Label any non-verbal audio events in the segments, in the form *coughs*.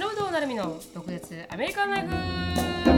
忍と成美の独立アメリカンライ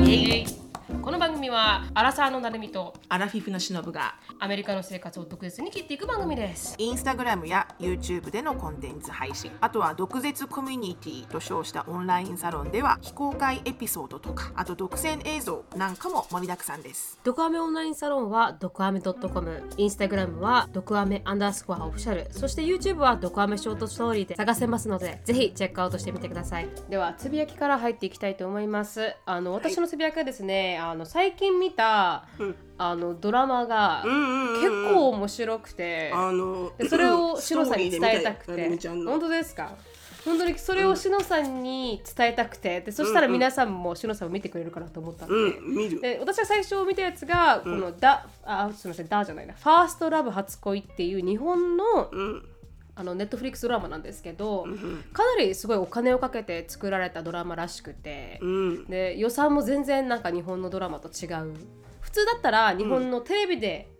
フイエイ。この番組はアラサーの成美とアラフィフのしのぶがアメリカの生活を独舌に切っていく番組です。インスタグラムや YouTube でのコンテンツ配信あとは毒舌コミュニティと称したオンラインサロンでは非公開エピソードとかあと独占映像なんかも盛りだくさんです。ドクアメオンラインサロンはドクアメ .com インスタグラムはドクアメアンダースコアオフィシャル。そして YouTube はドクアメショートストーリーで探せますのでぜひチェックアウトしてみてください。ではつぶやきから入っていきたいと思います。あの私のつぶやきはですね、あの最近見た、うん。あのドラマが結構面白くて、あのでそれをしのさんに伝えたくて。本当ですか？本当にそれをしのさんに伝えたくて。でそしたら皆さんもしのさんを見てくれるかなと思ったんで,、で私が最初見たやつがこのダ、あすみませんダじゃないな。ファーストラブ初恋っていう日本のうんあのネットフリックスドラマなんですけど、かなりすごいお金をかけて作られたドラマらしくて、うん。で予算も全然なんか日本のドラマと違う。普通だったら日本のテレビで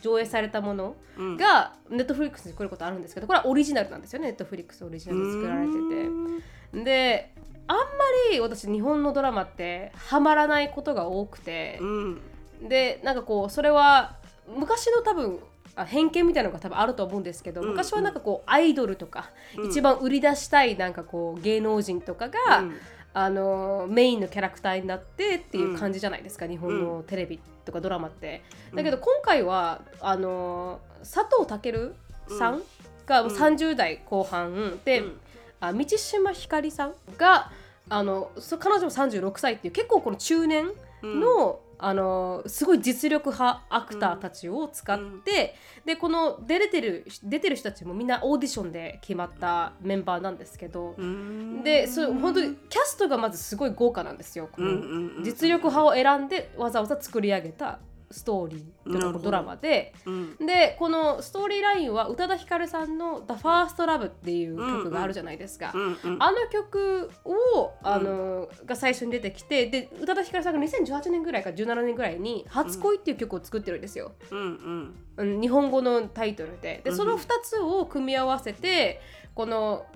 上映されたものがネットフリックスに来ることあるんですけどこれはオリジナルなんですよね。ネットフリックスオリジナルで作られてて。であんまり私日本のドラマってハマらないことが多くて。うん。でなんかこうそれは昔の多分あ偏見みたいなのが多分あると思うんですけど、うん昔はなんかこうアイドルとか、一番売り出したいなんかこう芸能人とかが、うん。あのメインのキャラクターになってっていう感じじゃないですか、日本のテレビとかドラマって。だけど今回はあの佐藤健さんがもう30代後半、で、うん。あ道島ひかりさんがあのそ彼女も36歳っていう結構この中年の、あのすごい実力派アクターたちを使って、でこの出れてる出てる人たちもみんなオーディションで決まったメンバーなんですけど、うんでそう本当にキャストがまずすごい豪華なんですよ。実力派を選んでわざわざ作り上げたストーリードラマで。うんでこのストーリーラインは宇多田ヒカルさんの「THEFIRSTLOVE」っていう曲があるじゃないですか。うんうんあの曲をあの、が最初に出てきてで宇多田ヒカルさんが2018年ぐらいか17年ぐらいに「初恋」っていう曲を作ってるんですよ。うんうんうん日本語のタイトルででうんその2つを組み合わせてこの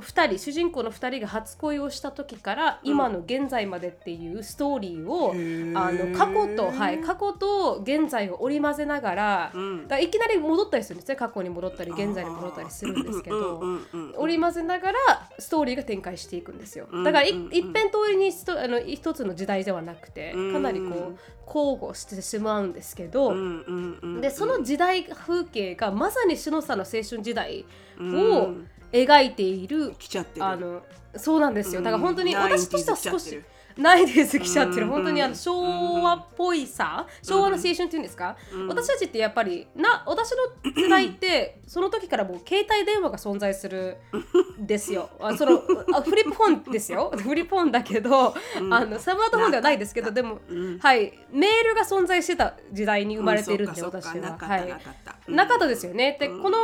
2人主人公の2人が初恋をした時から今の現在までっていうストーリーを、へー。あの過去と、はい、過去と現在を織り交ぜながら,、うん。だいきなり戻ったりするんですね。過去に戻ったり現在に戻ったりするんですけど。うんうんうん織り交ぜながらストーリーが展開していくんですよ。うんだからいうん。うん一辺通りにあの一つの時代ではなくてうん。かなりこう交互してしまうんですけど、うんうんうんでその時代風景がまさに篠さんの青春時代うをん描いている、来ちゃってる。あのそうなんですよ。だから本当にうん私としては 90s 来ちゃ少しってる。ないです来ちゃってる。うん。本当にあの昭和っぽいさ昭和の青春っていうんですか、私たちってやっぱりな私の世代って *clears throat* その時からもう携帯電話が存在するんですよ。*laughs* あそのあフリップフォンですよ。*laughs* フリップフォンだけど、あのスマートフォンではないですけどでも、はいメールが存在してた時代に生まれているんで、うんそうか私は。はい。なかったなかった。なかったですよね。で、この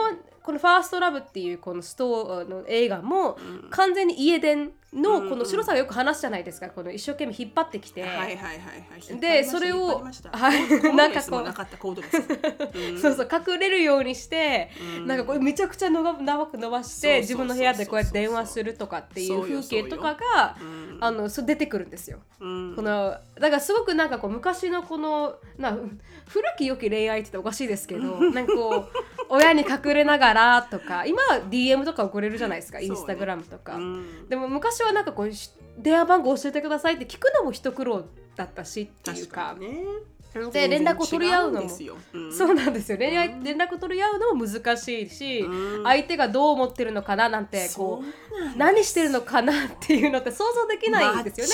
この「ファーストラブっていうこのストーの映画も完全に家電のこの白さがよく話すじゃないですか。この一生懸命引っ張ってきて、はいはいはいはいでそれをはい。ななんんかこう *laughs* そうそう隠れるようにして、なんかこれめちゃくちゃのば長く伸ばして自分の部屋でこうやって電話するとかっていう風景とかがあのそう出てくるんですよ。うん。このだからすごくなんかこう昔のこのな古き良き恋愛っておかしいですけど *laughs* なんかこう親に隠れながらとか今は DM とか送れるじゃないですか、インスタグラムとか、うん。でも昔はなんかこうし電話番号教えてくださいって聞くのも一苦労だったしっていう確かかにね。で連絡を取り合うのも。うんそうなんですよ。連絡取り合うのも難しいし、うん。相手がどう思ってるのかななんてこそう何してるのかなっていうのって想像できないんですよね。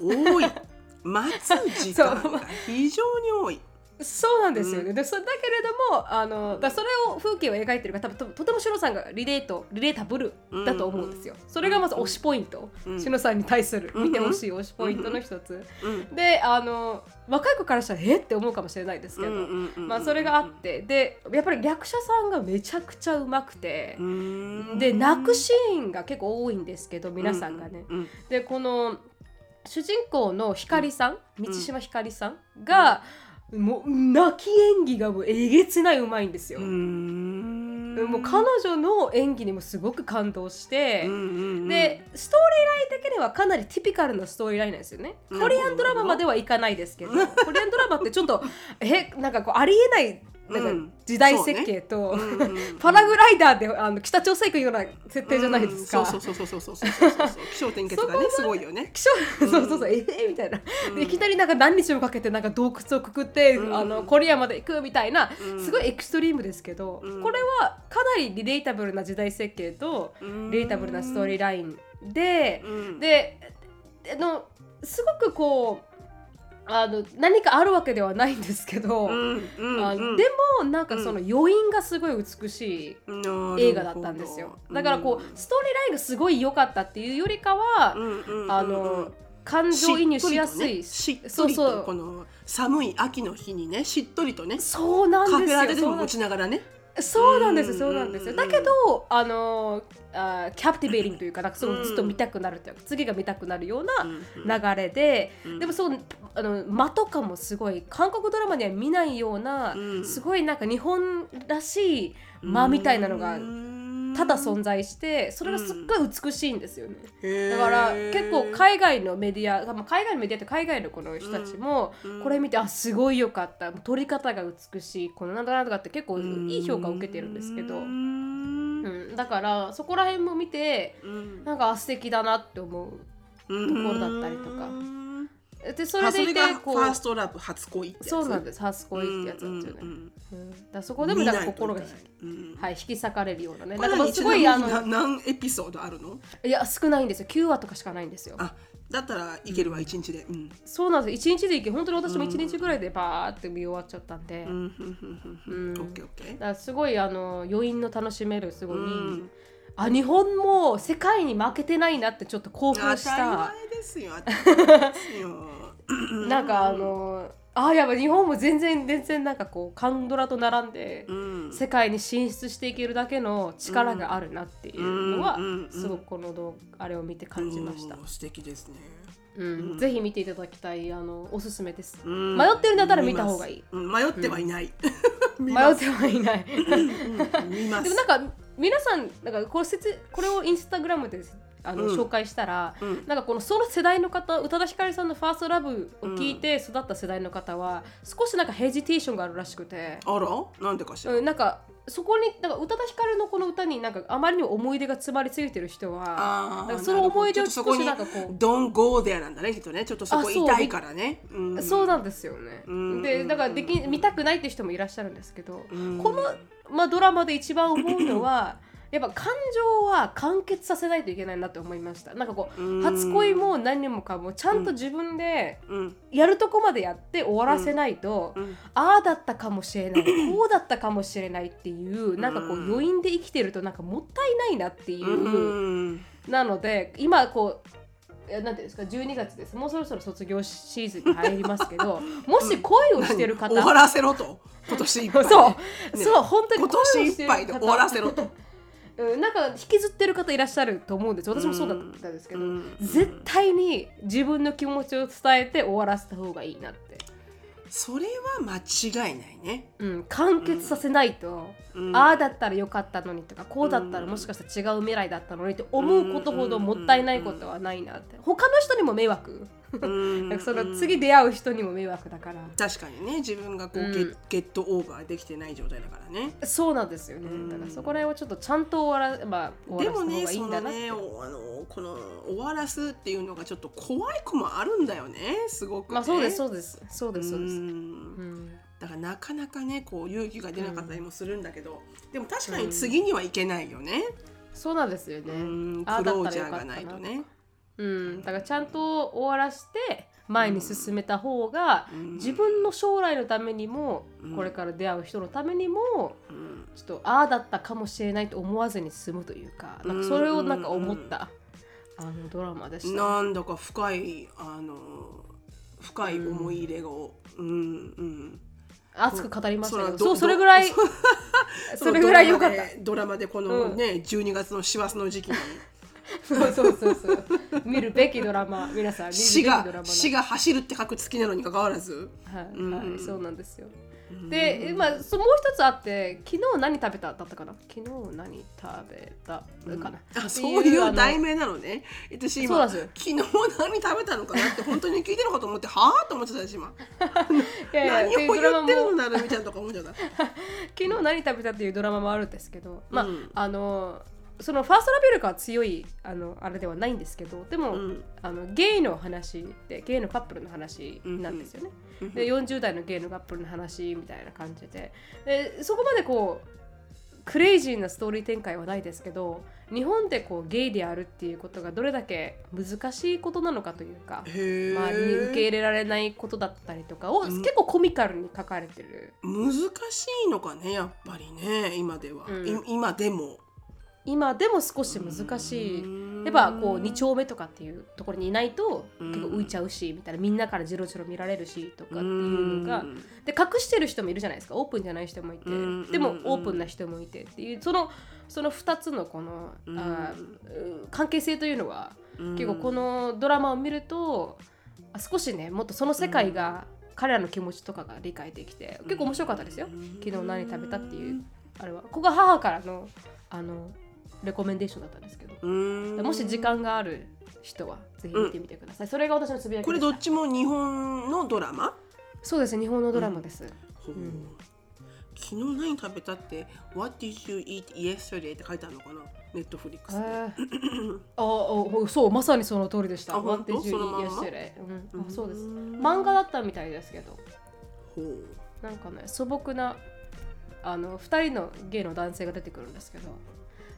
街が多い。待つ時間が *laughs* 非常に多いそうなんですよね。でそだけれどもあのだそれを風景を描いてるから多分ととてもシノさんがリレートリレータブルだと思うんですよ。それがまず推しポイント、うん。シノさんに対する見てほしい推しポイントの一つ。うんであの若い子からしたらえって思うかもしれないですけど、うんうんうんうん。まあそれがあって。でやっぱり役者さんがめちゃくちゃうまくて。うん。で泣くシーンが結構多いんですけど皆さんがね。うんでこの主人公の光さん、満島ひかりさんが、もう泣き演技がもうえげつないうまいんですよ。うんもう彼女の演技にもすごく感動して、うんうんうんでストーリーライン的にはかなりティピカルなストーリーラインなんですよね。うんコリアンドラマまではいかないですけど、コリアンドラマってちょっとえなんかこうありえないなんかうん。時代設計と、うんうんうん。*laughs* パラグライダーであの北朝鮮行くような設定じゃないですか。うんそうそうそうそうそうそうそうそう気象転結がねすごいよね気象そうそうそう、ええみたいな、でいきなりなんか何日もかけてなんか洞窟をくくって、うんあのコリアまで行くみたいな、うんすごいエクストリームですけど、うんこれはかなりリレータブルな時代設計と、リレータブルなストーリーラインで、うんであのすごくこうあの何かあるわけではないんですけど、うんうんうん。あでもなんかその余韻がすごい美しい映画だったんですよ。だからこうストーリーラインがすごい良かったっていうよりかは、うんあの感情移入しやすい。しっとそうそりとねしっとりとこうの寒い秋の日にねしっとりとねそうなんカフですよ。ェラテでも持ちながらねそうなんですうんそうなんですよ。うんだけどあのあキャプティベーリングというかなんかそのずっと見たくなるというか次が見たくなるような流れで、うん。でもそうあの間とかもすごい韓国ドラマには見ないような、うん。すごいなんか日本らしい間みたいなのがただ存在してそれがすっごい美しいんですよね。だから結構海外のメディアまあ海外のメディアって海外のこの人たちもうん。これ見てあすごいよかった。撮り方が美しい。このなんとかなんとかって結構いい評価を受けてるんですけど、ううん。ん、だからそこら辺も見てうん。なんかあ素敵だなって思う。とところだったりとかでそそれれでいてこうァーストラブ初恋ってやつ？そうなんです。初恋ってやつなんですよね。うんうんだからそこでもなんか心がうんはい、引き裂かれるようなね。なんすごいあの何エピソードあるの？いや少ないんですよ。9話とかしかないんですよ。あだったらいけるわ一日で。うん。そうなんです。1日でいけ本当に私も1日ぐらいでバーって見終わっちゃったんで、だうんうん。すごいあの余韻の楽しめるすごいあ日本も世界に負けてないなってちょっと興奮当したですよ。ですよ。*laughs* なんかあのあやっぱ日本も全然全然なんかこうカンドラと並んで、うん。世界に進出していけるだけの力があるなっていうのは、うんすごくこの動画あれを見て感じました、うん素敵ですね。うんぜひ見ていただきたいあのおすすめです、うん。迷ってるんだったら見た方がいい、うん。迷ってはいない。見迷ってはいない。でもなんか皆さんなんかこれこれをインスタグラムであの、うん。紹介したら、うん。なんかこのその世代の方宇多田ヒカルさんの「ファーストラブを聞いて育った世代の方は、少しなんかヘジテーションがあるらしくて、あら？なんでかしら？うん、なんかそこになんか宇多田ヒカルのこの歌になんかあまりにも思い出が詰まりすぎてる人はあなんかその思い出を少しなんかこう Don't go there なんだねきっとね。ちょっとそこ痛いからね。うん。そうなんですよね。うん。でだからでき見たくないって人もいらっしゃるんですけど、うん。この、まあ、ドラマで一番思うのはやっぱ感情は完結させないといけないなって思いました。なんかこう、うん。初恋も何もかもちゃんと自分でうん。やるとこまでやって終わらせないと、うん。ああだったかもしれない *clears throat* こうだったかもしれないっていうなんかこううん余韻で生きてるとなんかもったいないなっていう。うん。なので今こうえなんていうんですか12月です。もうそろそろ卒業シーズンに入りますけど *laughs* もし恋をしてる方、終わらせろと？今年いっぱいそう、ねそう本当に今年いっぱいで終わらせろとうん、なんか引きずってる方いらっしゃると思うんです私もそうだったん。ですけど、うん。絶対に自分の気持ちを伝えて終わらせた方がいいなって、それは間違いないね。うん、完結させないと、うん。ああだったらよかったのにとかこうだったらもしかしたら違う未来だったのにって思うことほどもったいないことはないなって。他の人にも迷惑うん。その次出会う人にも迷惑だから。確かにね。自分がこう、うん。ゲッゲットオーバーできてない状態だからね。そうなんですよね。うん。だからそこら辺をちょっとちゃんと終わら,、まあ、終でわらせた方がいいもねそのんだなって、ねおあのこの終わらすっていうのがちょっと怖い子もあるんだよね。すごく、ね、まあそうですそうです。そうですそうです、ん。うん。だからなかなかねこう勇気が出なかったりもするんだけど、でも確かに次にはいけないよね、そうなんですよね、うん、クロージャーがないとねうん、だからちゃんと終わらして前に進めた方が、うん。自分の将来のためにも、うん。これから出会う人のためにもうん。ちょっとああだったかもしれないと思わずに済むというかなんかそれをなんか思った、あのドラマでした。なんだか深いあの深い思い入れを、うんうん、熱く語りましたけどそうそれぐらいど *laughs* それぐらい良かった。ドラマでドラマでこのね、12月の師走の時期にそうそうそうそう。見るべきドラマ皆さん見るべ死がきドラマの。死が走るって書く月なのにかかわらず。はい、うん。はい、そうなんですよ。で、まあ、そもう一つあって昨日何食べた？だったかな？昨日何食べたかな、あそういう題名なのね。私今そうなんですよ。昨日何食べたのかなって本当に聞いてるかと思ってはあと思ってたし今。*laughs* いやいや何を言ってるのもなるみたいなとか思っちゃった。*laughs* 昨日何食べたっていうドラマもあるんですけど、まあうん。あのそのファーストラベルが強いあのあれではないんですけどでも、うん。あのゲイの話でゲイのカップルの話なんですよね。で40代のゲイのカップルの話みたいな感じで。でそこまでこうクレイジーなストーリー展開はないですけど日本でこうゲイであるっていうことがどれだけ難しいことなのかというか周りに受け入れられないことだったりとかを、結構コミカルに書かれてる。難しいのかねやっぱりね今では、うん。い今でも今でも少し難しい。やっぱこう2丁目とかっていうところにいないとうん。結構浮いちゃうしみたいなみんなからジロジロ見られるしとかっていうのが。うん。で隠してる人もいるじゃないですか。オープンじゃない人もいてうんでもオープンな人もいてっていうそのその2つのこのうん。あー関係性というのはうん。結構このドラマを見るとあ少しねもっとその世界が彼らの気持ちとかが理解できて結構面白かったですよ。昨日何食べたっていうあれは。ここが母からのあのレコメンデーションだったんですけど。うん。もし時間がある人はぜひ見てみてください、それが私のつぶやきこれどっちも日本のドラマ、そうです日本のドラマです、ほう。昨日何食べたって「What did you eat yesterday?」って書いてあるのかな？ネットフリックスで、えー。*laughs* ああそうまさにその通りでした。あ What did you eat yesterday？うん。あそうです。うん漫画だったみたいですけど。ほう。なんかね素朴なあの2人のゲイの男性が出てくるんですけど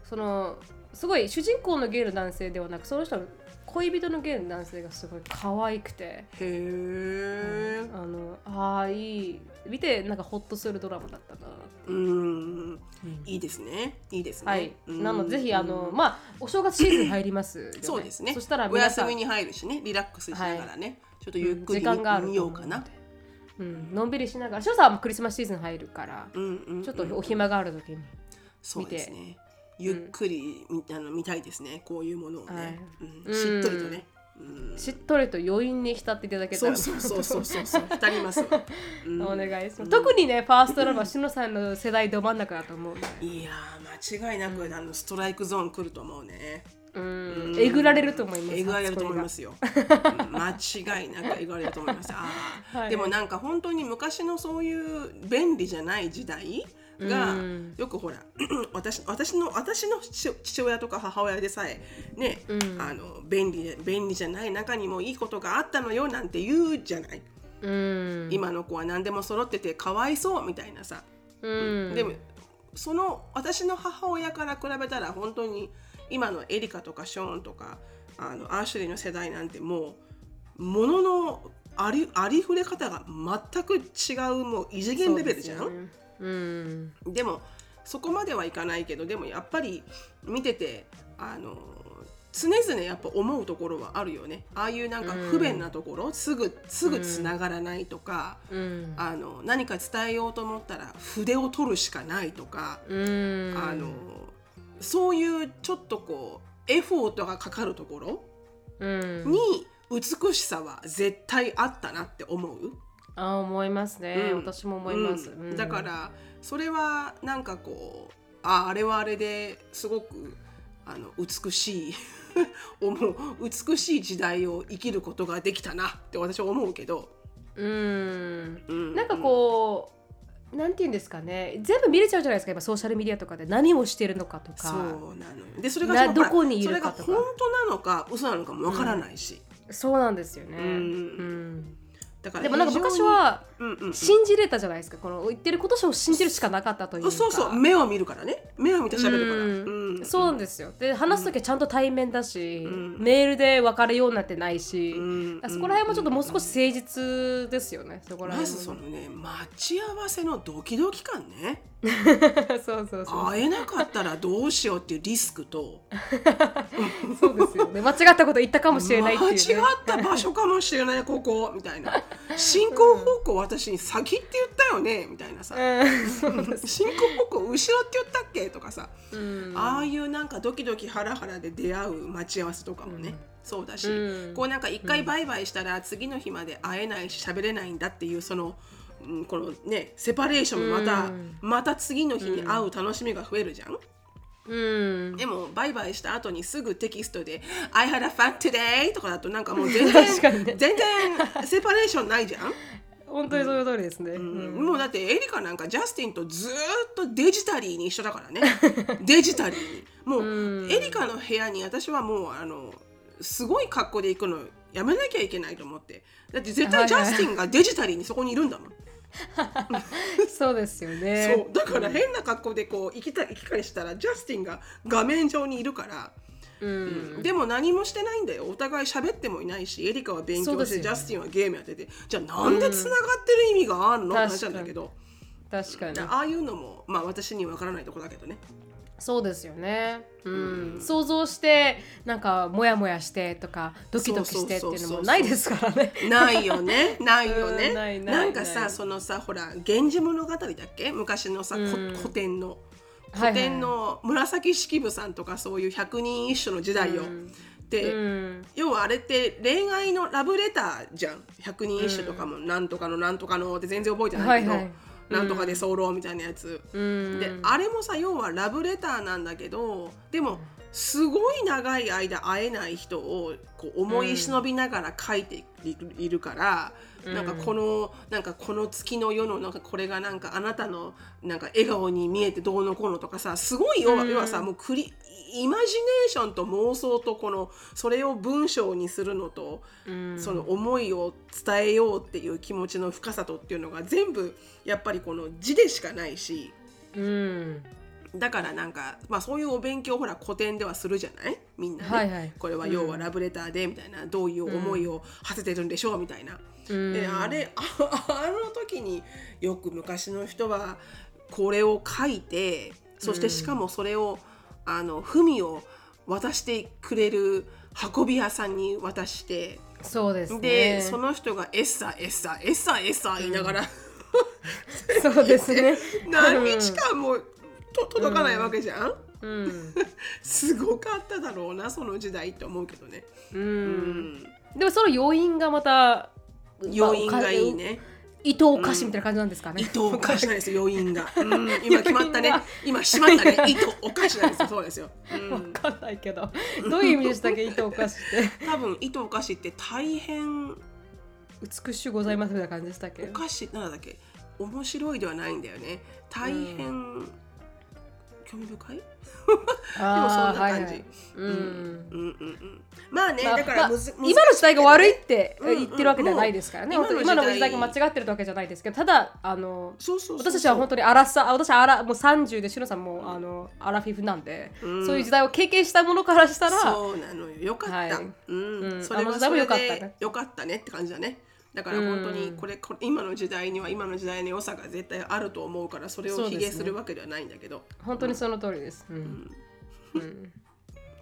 そのすごい主人公のゲイの男性ではなくその人の恋人のゲイの男性がすごい可愛くて。へえあのああいい。見てなんかホッとするドラマだったなうん。いいですね。いいですね。はい、うん。なのでぜひあのまあお正月シーズン入りますよね。そうですね。そしたらお皆さん。休みに入るしね。リラックスしながらね、ちょっとゆっくり時間がある見ようかなうん、のんびりしながら。翔さんはクリスマスシーズン入るから、うんうんうん。ちょっとお暇がある時に。そうですねゆっくり見,、あの見たいですね。こういうものをね、しっとりとね、うん。しっとりと余韻に浸っていただけたらそうそうそうそう。そう浸りますお願いします、特にねファーストラバーしのさんの世代ど真ん中だと思うね。いやー間違いなく、あのストライクゾーン来ると思うね。うん。えぐられると思います。えぐられると思いますすよ。うん。間違いなくえぐられると思います。あー。*laughs* はい。でもなんか本当に昔のそういう便利じゃない時代がうんよくほら *clears throat* 私私の私の父父親とか母親でさえね、うんあの便利で便利じゃない中にもいいことがあったのよなんて言うじゃない。うん今の子は何でも揃っててかわいそうみたいなさ。うんでもその私の母親から比べたら本当に今のエリカとかショーンとかあのアーシュリーの世代なんてもうもののありありふれ方が全く違うもう異次元レベルじゃん。うん。でもそこまではいかないけどでもやっぱり見ててあの常々やっぱ思うところはあるよね。ああいうなんか不便なところ、すぐすぐつながらないとか、うん。あの何か伝えようと思ったら筆を取るしかないとか、うん。あのそういうちょっとこうエフォートがかかるところうん。に美しさは絶対あったなって思う。あ思いますね、うん。私も思います、うん。うん。だからそれはなんかこうああれはあれですごくあの美しい *laughs* 思う美しい時代を生きることができたなって私は思うけど、うん。うん。なんかこう、なんて言うんですかね。全部見れちゃうじゃないですか。今ソーシャルメディアとかで。何をしてるのかとか。そうなの。よでそれがどこにいるかとか。それが本当なのか嘘なのかもわからないし、そうなんですよね、うん。うんだからでもなんか昔は信じれたじゃないですか。この言ってることを信じるしかなかったというか。そうそう。目を見るからね。目を見て喋るから、うんうん。そうなんですよ。で話す時はちゃんと対面だし、ん。メールで別れようになってないし、うん。そこら辺もちょっともう少し誠実ですよね。そこらまずそのね待ち合わせのドキドキ感ね。*laughs* そうそうそう会えなかったらどうしようっていうリスクと。*laughs* そうですよね。間違ったこと言ったかもしれないっていう、ね、間違った場所かもしれないここみたいな。進行方向私に先って言ったよねみたいなさ。うん。そうです進行方向後ろって言ったっけ？とかさ。うん。ああいうなんかドキドキハラハラで出会う待ち合わせとかもね、そうだし、うん。こうなんか一回バイバイしたら次の日まで会えないし喋れないんだっていうそのうんこのねセパレーションもまた、うん。また次の日に会う楽しみが増えるじゃん、うん。でもバイバイした後にすぐテキストで「I had a fun today」とかだとなんかもう全然、全然セパレーションないじゃん、本当にその通りですね、うん。もうだってエリカなんかジャスティンとずーっとデジタリーに一緒だからね。*laughs* デジタリーに。もう、エリカの部屋に私はもうあのすごい格好で行くのやめなきゃいけないと思って。だって絶対ジャスティンがデジタリーにそこにいるんだもん、そうですよね。そう。だから変な格好でこう行きた行き来したらジャスティンが画面上にいるから、うん。でも何もしてないんだよ。お互い喋ってもいないしエリカは勉強して、そうですよジャスティンはゲームやってて。じゃあなんでつながってる意味があるの、って話なんだけど。確かに。ああいうのもまあ私には分からないとこだけどね。そうですよね、うん。想像してなんかモヤモヤしてとかドキドキしてっていうのもないですからね。ないよね。ないよね、うん。なんかさそのさほら「源氏物語」だっけ？昔のさ、こうん。古典の古典の紫式部さんとかそういう百人一首の時代よ。うん。で、うん。要はあれって恋愛のラブレターじゃん。百人一首とかもなんとかのなんとかのって全然覚えてないけど、はいはい。なんとかで候みたいなやつ、うん。であれもさ要はラブレターなんだけどでもすごい長い間会えない人をこう思い忍びながら書いているから、なんかこのなんかこの月の夜のなんかこれがなんかあなたのなんか笑顔に見えてどうのこうのとかさすごい要は,、要はさもうクリイマジネーションと妄想とこのそれを文章にするのと、その思いを伝えようっていう気持ちの深さとっていうのが全部やっぱりこの字でしかないし。うんだからなんか、まあ、そういうお勉強ほら古典ではするじゃない？みんなね、はいはい。これは要はラブレターでみたいな、どういう思いを馳せてるんでしょうみたいな。うん。であれあ *laughs* あの時によく昔の人はこれを書いてそしてしかもそれを、あの文を渡してくれる運び屋さんに渡してそうですね。で、その人が「エッサエッサエッサエッサ」言いながら、そうですね。*laughs* 何日間もと届かないわけじゃん？うん、*laughs* すごかっただろうなその時代って思うけどね。う、うんん、でもその余韻がまた余韻がいいね。糸お菓子みたいな感じなんですかね、糸お菓子なんですよ余韻が。*laughs* うん、今決まったね。今閉まったね。*laughs* 糸お菓子なんですよ。そうですよ。うわん、かんないけどどういう意味でしたっけ？糸お菓子って多分糸お菓子って大変美しゅうございますみたいな感じでしたっけ？お菓子なんだっけ？面白いではないんだよね。大変、興味深い？でもそんな感じ。はいはい。うん。うん。うんうん。まあね、まあだからまあ今の時代が悪いってうんうん言ってるわけではないですからね、もう本当に今の時代が間違ってるわけじゃないですけどただあの私たちは本当にアラサあ私はアラもう30でしのさんもあのアラフィフなんで、うん。そういう時代を経験したものからしたらそうなのよ。よかった、はい。うん。うん。それはそれよかったね。でよかったねって感じだねだから本当にこれこれ今の時代には今の時代の良さが絶対あると思うからそれを卑下するわけではないんだけど。本当にその通りです。うん。うん。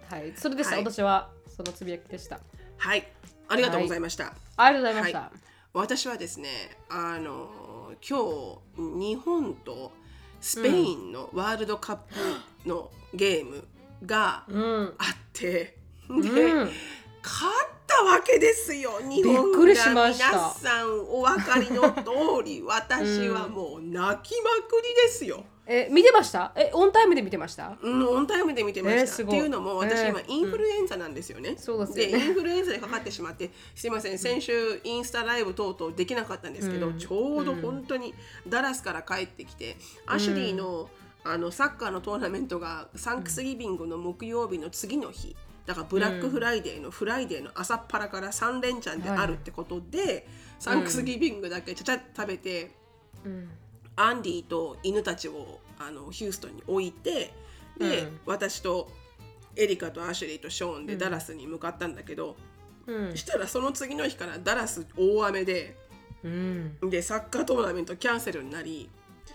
はい、それでした、はい。私はそのつぶやきでした。はい。ありがとうございました、ありがとうございました。はい。私はですねあの今日日本とスペインのワールドカップのゲームがうん、あって、うん、で、勝ったわけですよ日本が。皆さんお分かりの通り私はもう泣きまくりですよ。え、見てました？え、オンタイムで見てました？うん、オンタイムで見てました。えーっていうのも私えー今インフルエンザなんですよね。そうですよね。インフルエンザにかかってしまってすいません先週インスタライブ等々できなかったんですけど、うん。ちょうど本当にダラスから帰ってきて、アシュリーのあのサッカーのトーナメントが Thanksgiving の木曜日の次の日だからブラックフライデーの Friday の朝っぱらから3連チャンであるってことで、 Thanksgiving だけちゃちゃっと食べて、うん、アンディと犬たちをあのヒューストンに置いてで、うん。私とエリカとアシュリーとショーンでダラスに向かったんだけど、うん。したらその次の日からダラス大雨でうん、でサッカートーナメントキャンセルになり、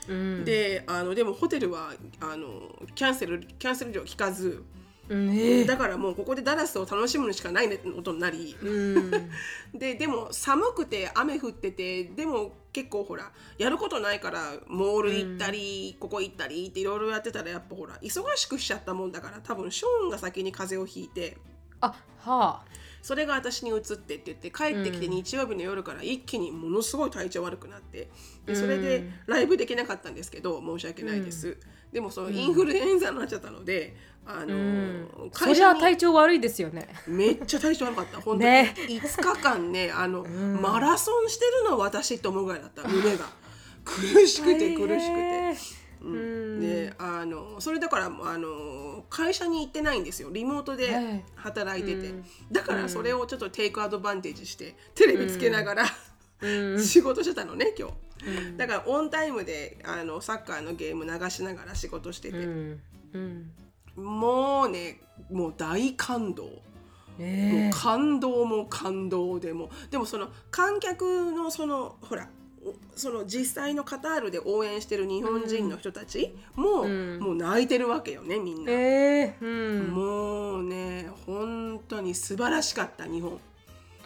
うん、であのでもホテルはあのキャンセルキャンセル料聞かずうん、えーだからもうここでダラスを楽しむしかないことになり、うん、*laughs* ででも寒くて雨降っててでも結構ほらやることないからモール行ったり、ここ行ったりっていろいろやってたらやっぱほら忙しくしちゃったもんだから多分ショーンが先に風邪をひいて。あはあそれが私に移ってって言って帰ってきて日曜日の夜から一気にものすごい体調悪くなってでそれでライブできなかったんですけど申し訳ないです、でもそのインフルエンザになっちゃったのであの、そりゃ会社に体調悪いですよね。めっちゃ体調悪かった。本当に、ね。5日間ねあの、マラソンしてるの私って思うぐらいだった。胸が。苦しくて苦しくて。うん。であのそれだからあの会社に行ってないんですよ。リモートはい。で働いてて、だからそれをちょっとテイクアドバンテージしてテレビつけながら、仕事してたのね今日、だからオンタイムであのサッカーのゲーム流しながら仕事してて、もうねもう大感動。もえ。う感動も感動でも。でもその観客のそのほらおその実際のカタールで応援してる日本人の人たちも、もう泣いてるわけよねみんな、えーうん。もうね本当に素晴らしかった日本。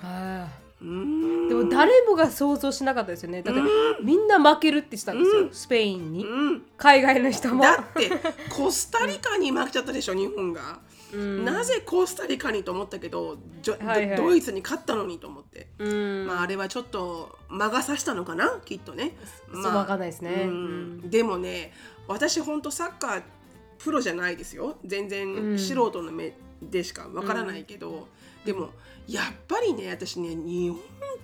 あでも誰もが想像しなかったですよね。だってみんな負けるって言ってたんですよ。スペインに。うん。海外の人も。だってコスタリカに負けちゃったでしょ日本が、なぜコスタリカにと思ったけどドイツに勝ったのにと思って、うん。まああれはちょっと魔が差したのかな？きっとね、そうまあわかんないですね。でもね私本当サッカープロじゃないですよ。全然素人の目でしかわからないけど、でもやっぱりね私ね日本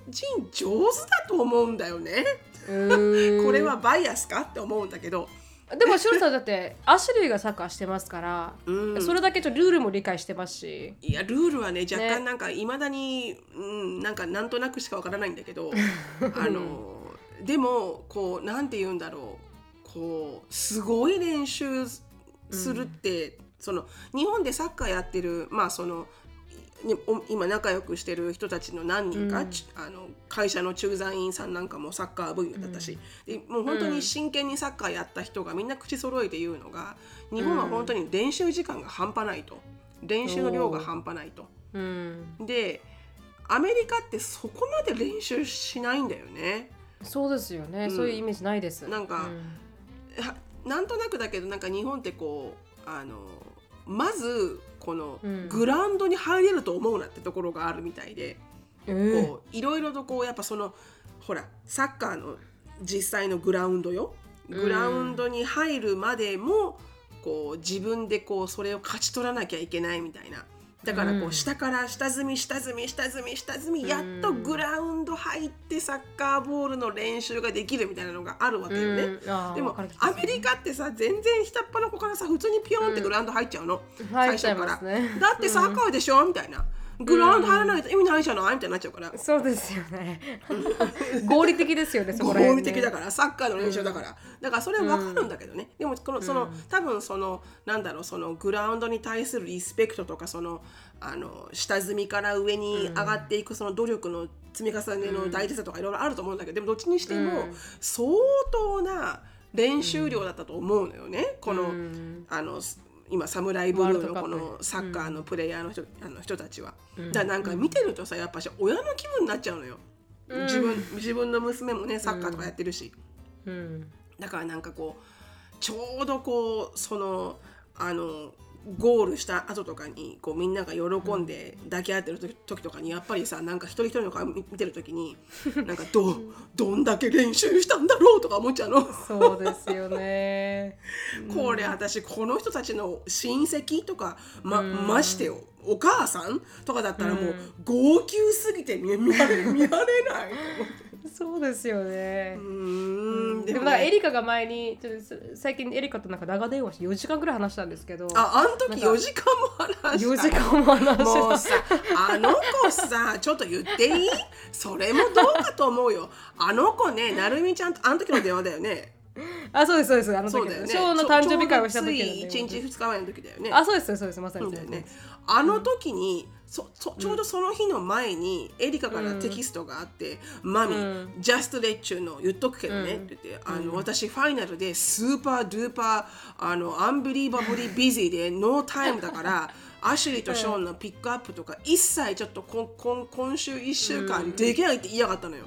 人上手だと思うんだよね、うん。これはバイアスかって思うんだけど、でもシュルさんだってアシュリーがサッカーしてますから、うん。それだけちょっとルールも理解してますし。いやルールはね若ね干なんかいまだに、うん、なんかなんとなくしかわからないんだけど *laughs* あのでもこうなんて言うんだろう。こうすごい練習するって、その日本でサッカーやってるまあそのいお今仲良くしてる人たちの何人か、ちあの会社の駐在員さんなんかもサッカー部員だったし、でもう本当に真剣にサッカーやった人がみんな口揃えて言うのが日本は本当に練習時間が半端ないと。練習の量が半端ないと。うん。でアメリカってそこまで練習しないんだよね。そうですよね、そういうイメージないです。なんかはなんとなくだけどなんか日本ってこうあのまずこのうん。グラウンドに入れると思うなってところがあるみたいで、うん。こういろいろとこうやっぱそのほらサッカーの実際のグラウンドよ。グラウンドに入るまでもこう自分でこうそれを勝ち取らなきゃいけないみたいな。だからこううん。下から下積み下積み下積み下積みやっとグラウンド入ってサッカーボールの練習ができるみたいなのがあるわけよね。でもアメリカってさ全然下っ端の子からさ普通にピヨンってグラウンド入っちゃうの、入っちゃいから、だってサッカーでしょみたいなグラウンド入らないと意味ないじゃない？みたいになっちゃうから。そうですよね。*laughs* 合理的ですよねそこら辺、ね、合理的だからサッカーの練習だから、だからそれは分かるんだけどね、でもこのその、多分そのなんだろうそのグラウンドに対するリスペクトとかそのあの下積みから上に上がっていくその努力の積み重ねの大事さとかいろいろあると思うんだけどでもどっちにしても相当な練習量だったと思うのよね、この,、あの今サムライブルーのこのサッカーのプレイヤーの人,、あの人たちは。だからなんか見てるとさやっぱし親の気分になっちゃうのよ。自分自分の娘もねサッカーとかやってるし、うん。だからなんかこうちょうどこうそのあのゴールした後とかにこうみんなが喜んで抱き合ってる時時とかにやっぱりさなんか一人一人の顔見見てる時に *laughs* なんかどどんだけ練習したんだろうとか思っちゃうの。そうですよね *laughs* これ私この人たちの親戚とかまましてよお母さんとかだったらもう号泣すぎて見見られ見られないと思って。そうですよね。うーん。でもなんかエリカが前にちょっと最近エリカとなんか長電話して4時間ぐらい話したんですけど。ああん時4時間も話した4時間も話しもうさあの子さちょっと言っていい？それもどうかと思うよ。あの子ねなるみちゃんとあの時の電話だよね。た *laughs* あそうですそうですあの時そうだよね。ショーの誕生日会をした時のちょうどつい1日2日前の時だよねあそうですそうですまさにそうだよねあの時に、そそちょうどその日の前にエリカからテキストがあって「Mommy, just let you know 言っとくけどね」って言ってあの、私ファイナルで super duper あの unbelievably busy で no time だからアシュリーとショーンのピックアップとか一切ちょっとこんこん今週1週間できないって言いやがったのよ。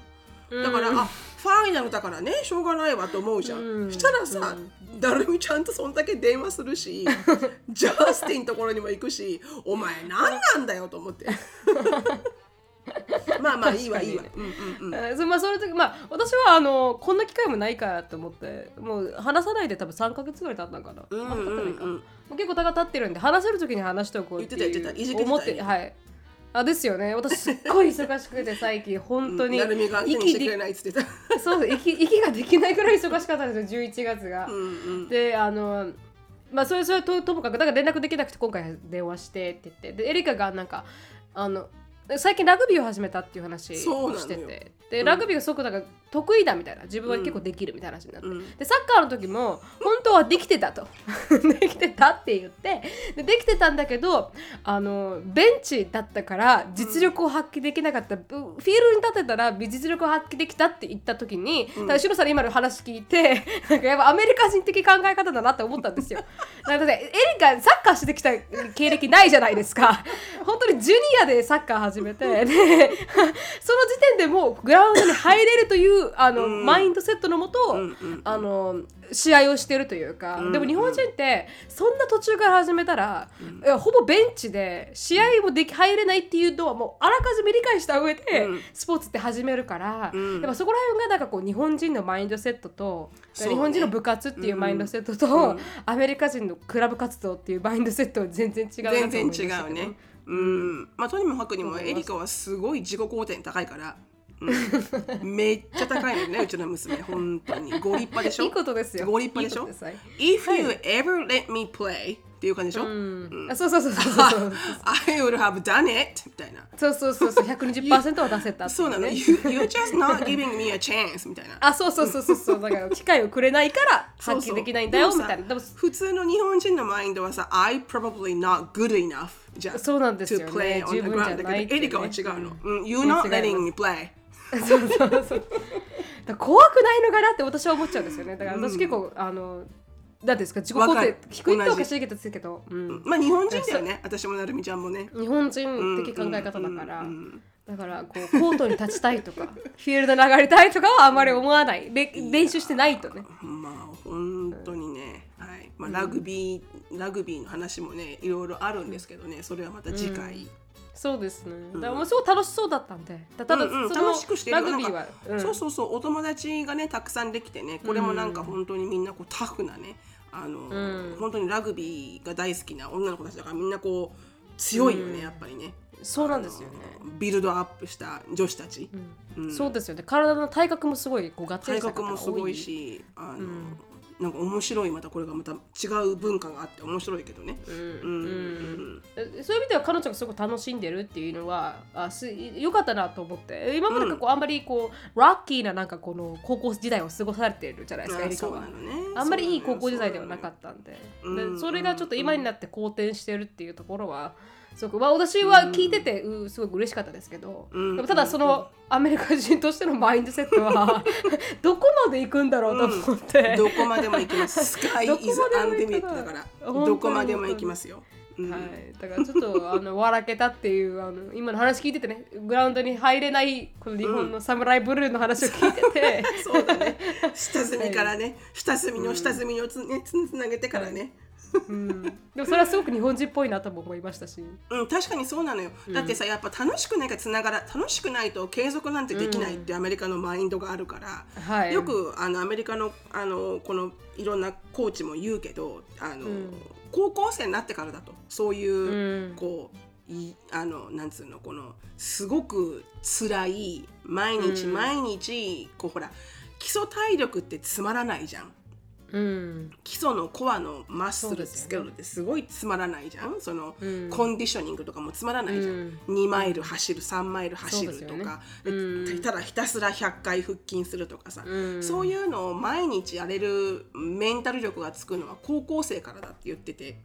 だから、あファイナルだからねしょうがないわと思うじゃん。したらさ、だるみちゃんとそんだけ電話するし *laughs* ジャスティンのところにも行くしお前何なんだよと思って。*laughs* まあまあいいわいいわ、うんうんうん、まあそれとまあ私はあのこんな機会もないからと思ってもう話さないで多分3か月ぐらい経ったのかな、うんもう結構高経ってるんで話せる時に話しておこうっていう言ってた言ってた。いじけてた。思ってはいあですよね。私すっごい忙しくて最近本当に。なるみが相手にしてくれでないっつってた。そう息息ができないぐらい忙しかったんですよ。11月が。うんうん。であのまあそれそれとともかくだから連絡できなくて今回電話してって言って。でエリカがなんかあの最近ラグビーを始めたっていう話をしてて。でうん。ラグビーがすごくなんか得意だみたいな自分は結構できるみたいな話になって、うん。でサッカーの時も本当はできてたと。*laughs* できてたって言って。でできてたんだけどあのベンチだったから実力を発揮できなかった、うフィールドに立てたら実力を発揮できたって言った時に、うん。だからシロさんの今の話聞いて *laughs* なんかやっぱアメリカ人的考え方だなって思ったんですよ。だってエリカサッカーしてきた経歴ないじゃないですか。*laughs* 本当にジュニアでサッカー始めてでその時点でもうグラウンドに入れるというあの、うん。マインドセットのもと、うんうんあの試合をしてるというか、うんでも日本人ってそんな途中から始めたら、いやほぼベンチで試合もでき入れないっていうのはもうあらかじめ理解した上で、うん。スポーツって始めるから、うん。やっぱそこら辺がなんかこう日本人のマインドセットと、ね。日本人の部活っていうマインドセットと、うん。アメリカ人のクラブ活動っていうマインドセットは全然違うなと思い全ましたけど。然違うね。うん、まあとにもかくにもエリカはすごい自己肯定高いから、うん、めっちゃ高いのよねうちの娘本当に。ご立派でしょ？いいことですよ。ご立派でしょ？いいことすはい If you はい。ever let me play っていう感じでしょ、うそうそうそうそうそうそう。*laughs* I would have done it みたいな。そうそうそうそう。120%は出せたそうなの、ね you, You're just not giving me a chance みたいな。*laughs* あそうそうそうそうそう。だから機会をくれないから発揮できないんだよみたいな。でも普通の日本人のマインドはさ I probably not good enough じゃんそうなんですよ to ね play on 十 the ground ゃだけどエリカは違うの、うん、You're not す letting me play そうそうそう。怖くないのかなって私は思っちゃうんですよね。だから私結構、あの何ですか自己肯定低いっておかしいけどですけど、うん、まあ日本人だよね。私もなるみちゃんもね。日本人的考え方だから、うんうんだからこうコートに立ちたいとか *laughs* フィールド流れたいとかはあまり思わない。れ練習してないとね。まあ本当にね、はい。まあ、ラグビー、ラグビーの話もねいろいろあるんですけどね。それはまた次回、そうですね。だからもうすごい楽しそうだったんで。たただ、うんうん楽しくしてる。ラグビーは。うん。そうそうそうお友達がねたくさんできてねこれもなんか本当にみんなこうタフなねあの、ん。本当にラグビーが大好きな女の子たちだからみんなこう強いよね、うん。やっぱりね。そうなんですよね。ビルドアップした女子たち、うん。そうですよね。体の体格もすごいこうがっつり体格もすごいしあの、なんか面白いまたこれがまた違う文化があって面白いけどね、うんうんうん。えそういう意味では彼女がすごく楽しんでるっていうのはあすよかったなと思って。今までこう、あんまりこうラッキーななんかこの高校時代を過ごされてるじゃないですか、あエリカは。そうなのね。あんまりいい高校時代ではなかったんで。うんでそれがちょっと今になって好転してるっていうところはすごく、まあ、私は聞いてて、うすごく嬉しかったですけど、うん。でもただそのアメリカ人としてのマインドセットは *laughs* どこまで行くんだろうと思って、どこまでも行きます。スカイどこ is までも unlimited 行くなだから、どこまでも行きますよ。うん。はい、だからちょっとあの笑けたっていうあの今の話聞いててねグラウンドに入れないこの日本のサムライブルーの話を聞いてて、*laughs* そうだね。下積みからね、下積みの下積みをつ,、ね、つなげてからね。うん、でもそれはすごく日本人っぽいなとも思いましたし。うん、確かにそうなのよ。だってさ、やっぱ楽しくないからつながら、楽しくないと継続なんてできないってアメリカのマインドがあるから。はい。よくあのアメリカのあのこのいろんなコーチも言うけどあの、うん。高校生になってからだと。そういう、うん。こういあのなんつうのこのすごく辛い毎日うん。毎日、こうほら基礎体力ってつまらないじゃん。うん。基礎のコアのマッスルですよねつけるってすごいつまらないじゃん。その、うん。コンディショニングとかもつまらないじゃん、うん。2マイル走る3マイル走るとか、ただひたすら100回腹筋するとかさ、うん。そういうのを毎日やれるメンタル力がつくのは高校生からだって言ってて。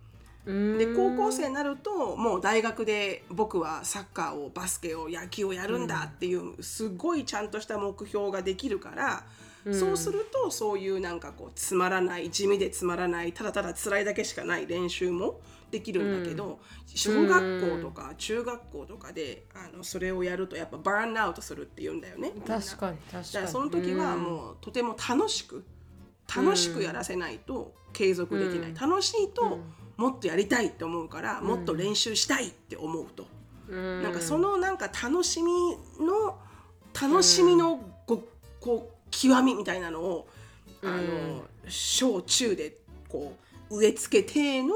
うん。で高校生になるともう大学で僕はサッカーをバスケを野球をやるんだっていうすごいちゃんとした目標ができるからそうするとそういうなんかこうつまらない地味でつまらないただただ辛いだけしかない練習もできるんだけど、小学校とか中学校とかであのそれをやるとやっぱバーンアウトするって言うんだよね。確かに確かに。その時はもうとても楽しく楽しくやらせないと継続できない、楽しいともっとやりたいって思うから、もっと練習したいって思うと、うん。なんかそのなんか楽しみの楽しみのこうこう極みみたいなのを、あの小中でこう植え付けての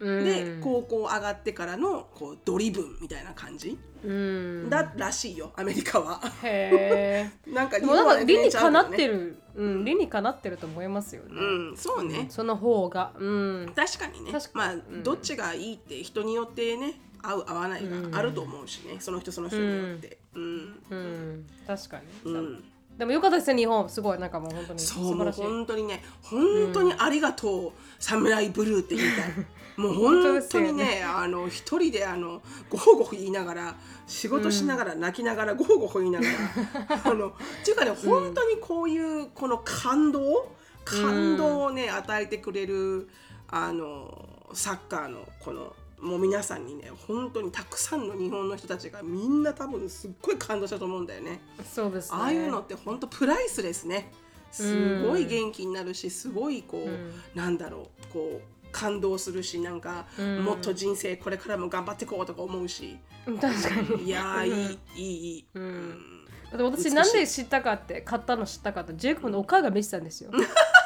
うん。で高校上がってからのこうドリブンみたいな感じ、うん。だらしいよアメリカは。へえ *laughs* なんかでもなんか理にかなってる。る、うん、理にかなってると思いますよね、うん、そうね。その方が。うん。確かにね。まあ、どっちがいいって人によってね合う合わないがあると思うしね、その人その人によって。うん。うん。確かに、うんでもよかったですね日本。すごいなんかもう本当に。素そうもう本当にね本当にありがとう、サムライブルーって言いたい。*laughs* もう本当本当ですよね。にねあの一人であのゴホゴホ言いながら仕事しながら泣きながらゴホゴホ言いながら、あのっていうかね本当にこういうこの感動感動をね与えてくれるあのサッカーのこのもう皆さんにね本当にたくさんの日本の人たちがみんな多分すっごい感動したと思うんだよね。そうですね。ああいうのって本当プライスですね。すごい元気になるし、すごいこう、ん。なんだろう、こう感動するし、なんか、ん。もっと人生これからも頑張っていこうとか思うし。確かに。いやー、いい、いい、いい。ん。だって私なんで知ったかって買ったの知ったかってジェイコブのお母が見せたんですよ *laughs*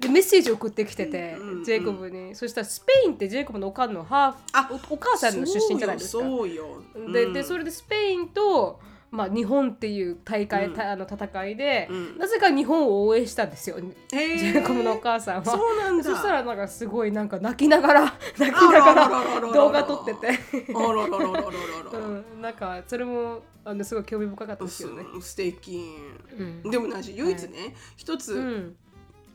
でメッセージ送ってきてて、ジェイコブに。そしたらスペインってジェイコブのお母のハーフあおお母さんの出身じゃないですか。そうよ。そうよ。ででそれ。れでスペインと、まあ、日本っていう大会、たあの戦いで、うん。なぜか日本を応援したんですよ、へジェイコブのお母さんは。そうなんだ。そしたらなんかすごいなんか泣きながら泣きながら動画撮ってて、あららららららら。うん、なんかそれもあのすごい興味深かったですよね。す素敵。うん。でもなし、唯一ね、一うつん、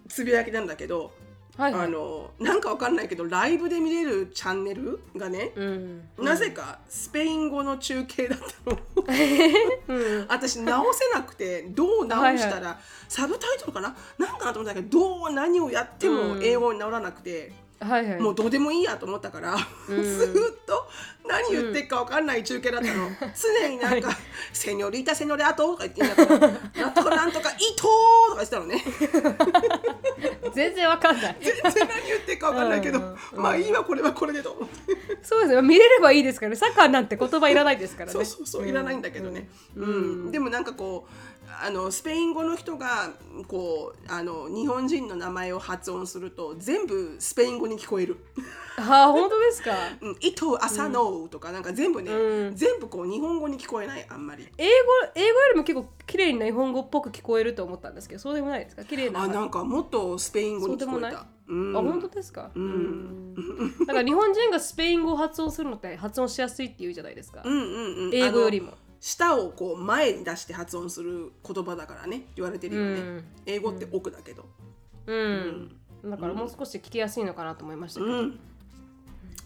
つぶやきなんだけど、はいはい。あのなんかわかんないけどライブで見れるチャンネルがね、うんなぜかスペイン語の中継だったの。*laughs* うん。私直せなくてどう直したら、サブタイトルかな？なんかなと思ったけどどう何をやっても英語にならなくて、はいはい。もうどうでもいいやと思ったから、ずーっと何言ってるかわかんない中継だったの、常になんか「セニョリータセニョレアト」とか言ってんだから「なんとかなんとかイトー」とか言ってたのね。全然わかんない。全然何言ってるかわかんないけど、うんうんまあいいわこれはこれでと思って。そうですね見れればいいですからねサッカーなんて言葉いらないですからね。そうそうそういらないんだけどね、うん。うん。でもなんかこうあのスペイン語の人がこうあの日本人の名前を発音すると全部スペイン語に聞こえる。あ本当ですか。「うん、イトアサノウ」とかなんか全部ね、うん。全部こう日本語に聞こえないあんまり。英語英語よりも結構綺麗な日本語っぽく聞こえると思ったんですけどそうでもないですか？綺麗なあなんかもっとスペイン語に聞こえそうでもない？た。うん。あ本当ですか、うん、だから日本人がスペイン語を発音するのって発音しやすいって言うじゃないですか、うんうんうん、英語よりも舌をこう前に出して発音する言葉だからね言われてるよね、うん。英語って奥だけど、うん、だからもう少し聞きやすいのかなと思いましたけど、うん、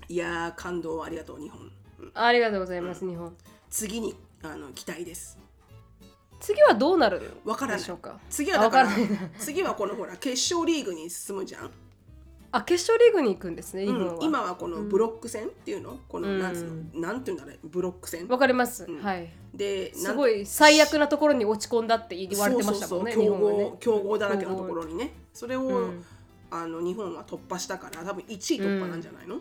いやー感動ありがとう日本。ありがとうございます日本。次にあの期待です。次はどうなるわからない。でしょうか次はだから次はこのほら決勝リーグに進むじゃん、あ決勝リーグに行くんですねうん、今はこのブロック戦っていうの？この、うん。なんつうの？なんていうんだろうブロック戦？わかります、ん。はい。ですすごい最悪なところに落ち込んだって言われてましたもんね強豪、強豪だらけのところにね。それを、うん。あの日本は突破したから多分1位突破なんじゃないの、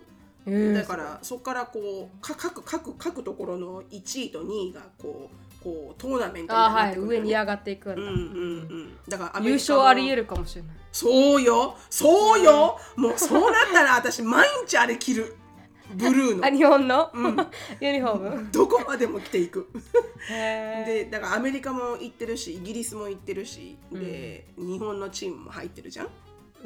えー。だからそこからこうか各各各ところの1位と2位がこうこうトーナメントみたいあになはい上ってくるよねに上がっていくんだ、うんうんうん。だからアメ優リカも勝ありえるかもしれない。そうよ。そうよ、もうそうなったら私毎日あれ着る。ブルーあの日本の、ユニフォーム？どこまでも着ていく。でだからアメリカも行ってるしイギリスも行ってるし。で、日本のチームも入ってるじゃん。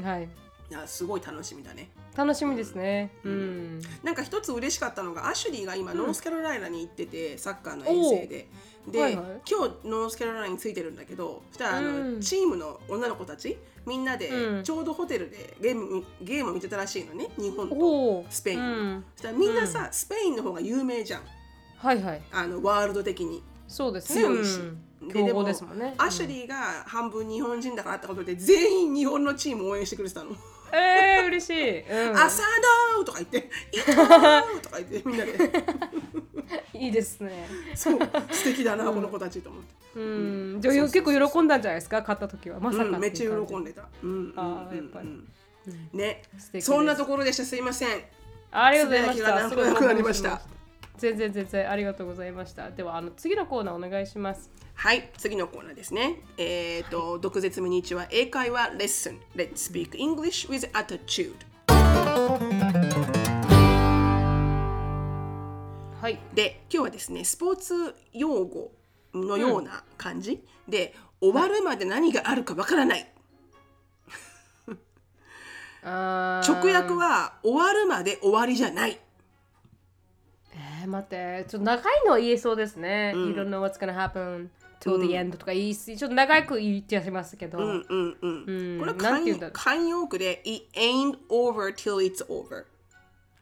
いはい。やすごい楽しみだね。楽しみですね。うん、なんか一つ嬉しかったのがアシュリーが今ノースカロライナに行っててサッカーの遠征で。で、はいはい。今日ノースカロライナについてるんだけどそしたらあの、うん。チームの女の子たちみんなでうん。ちょうどホテルでゲームゲームを見てたらしいのね日本とスペイン、うん、そしたらみんなさ、スペインの方が有名じゃん。はいはい。あのワールド的に。そうですね。強いし。うん。で強豪ですもんね。アシュリーが半分日本人だからってことで全員日本のチームを応援してくれてたの。えー、嬉しい、うん、アサドーとか言って、*laughs* イトーとか言ってみんなで、*laughs* いいですね。そう素敵だな、この子たちと思って。うん。じゃあ結構喜んだんじゃないですか勝った時は。まさかうん、めっちゃ喜んででた。うん、あーやっぱり。うん。ね。そんなところでした。すいません。ありがとうございました。すごくなりました。全然全然ありがとうございました。ではあの次のコーナーお願いします。はい、次のコーナーですね。えっ、と、毒舌ミニチュア英会話レッスン。Let's speak English with attitude。はいで、今日はですね、スポーツ用語のような感じ、で、終わるまで何があるかわからない。*laughs* あー直訳は終わるまで終わりじゃない。えー、待ってちょっと長いのは言えそうですね、You don't know what's gonna happen till the end とか言いちょっと長く言ってやしますけど、うんうんうん。うんこれは慣用句で、It ain't over till it's over。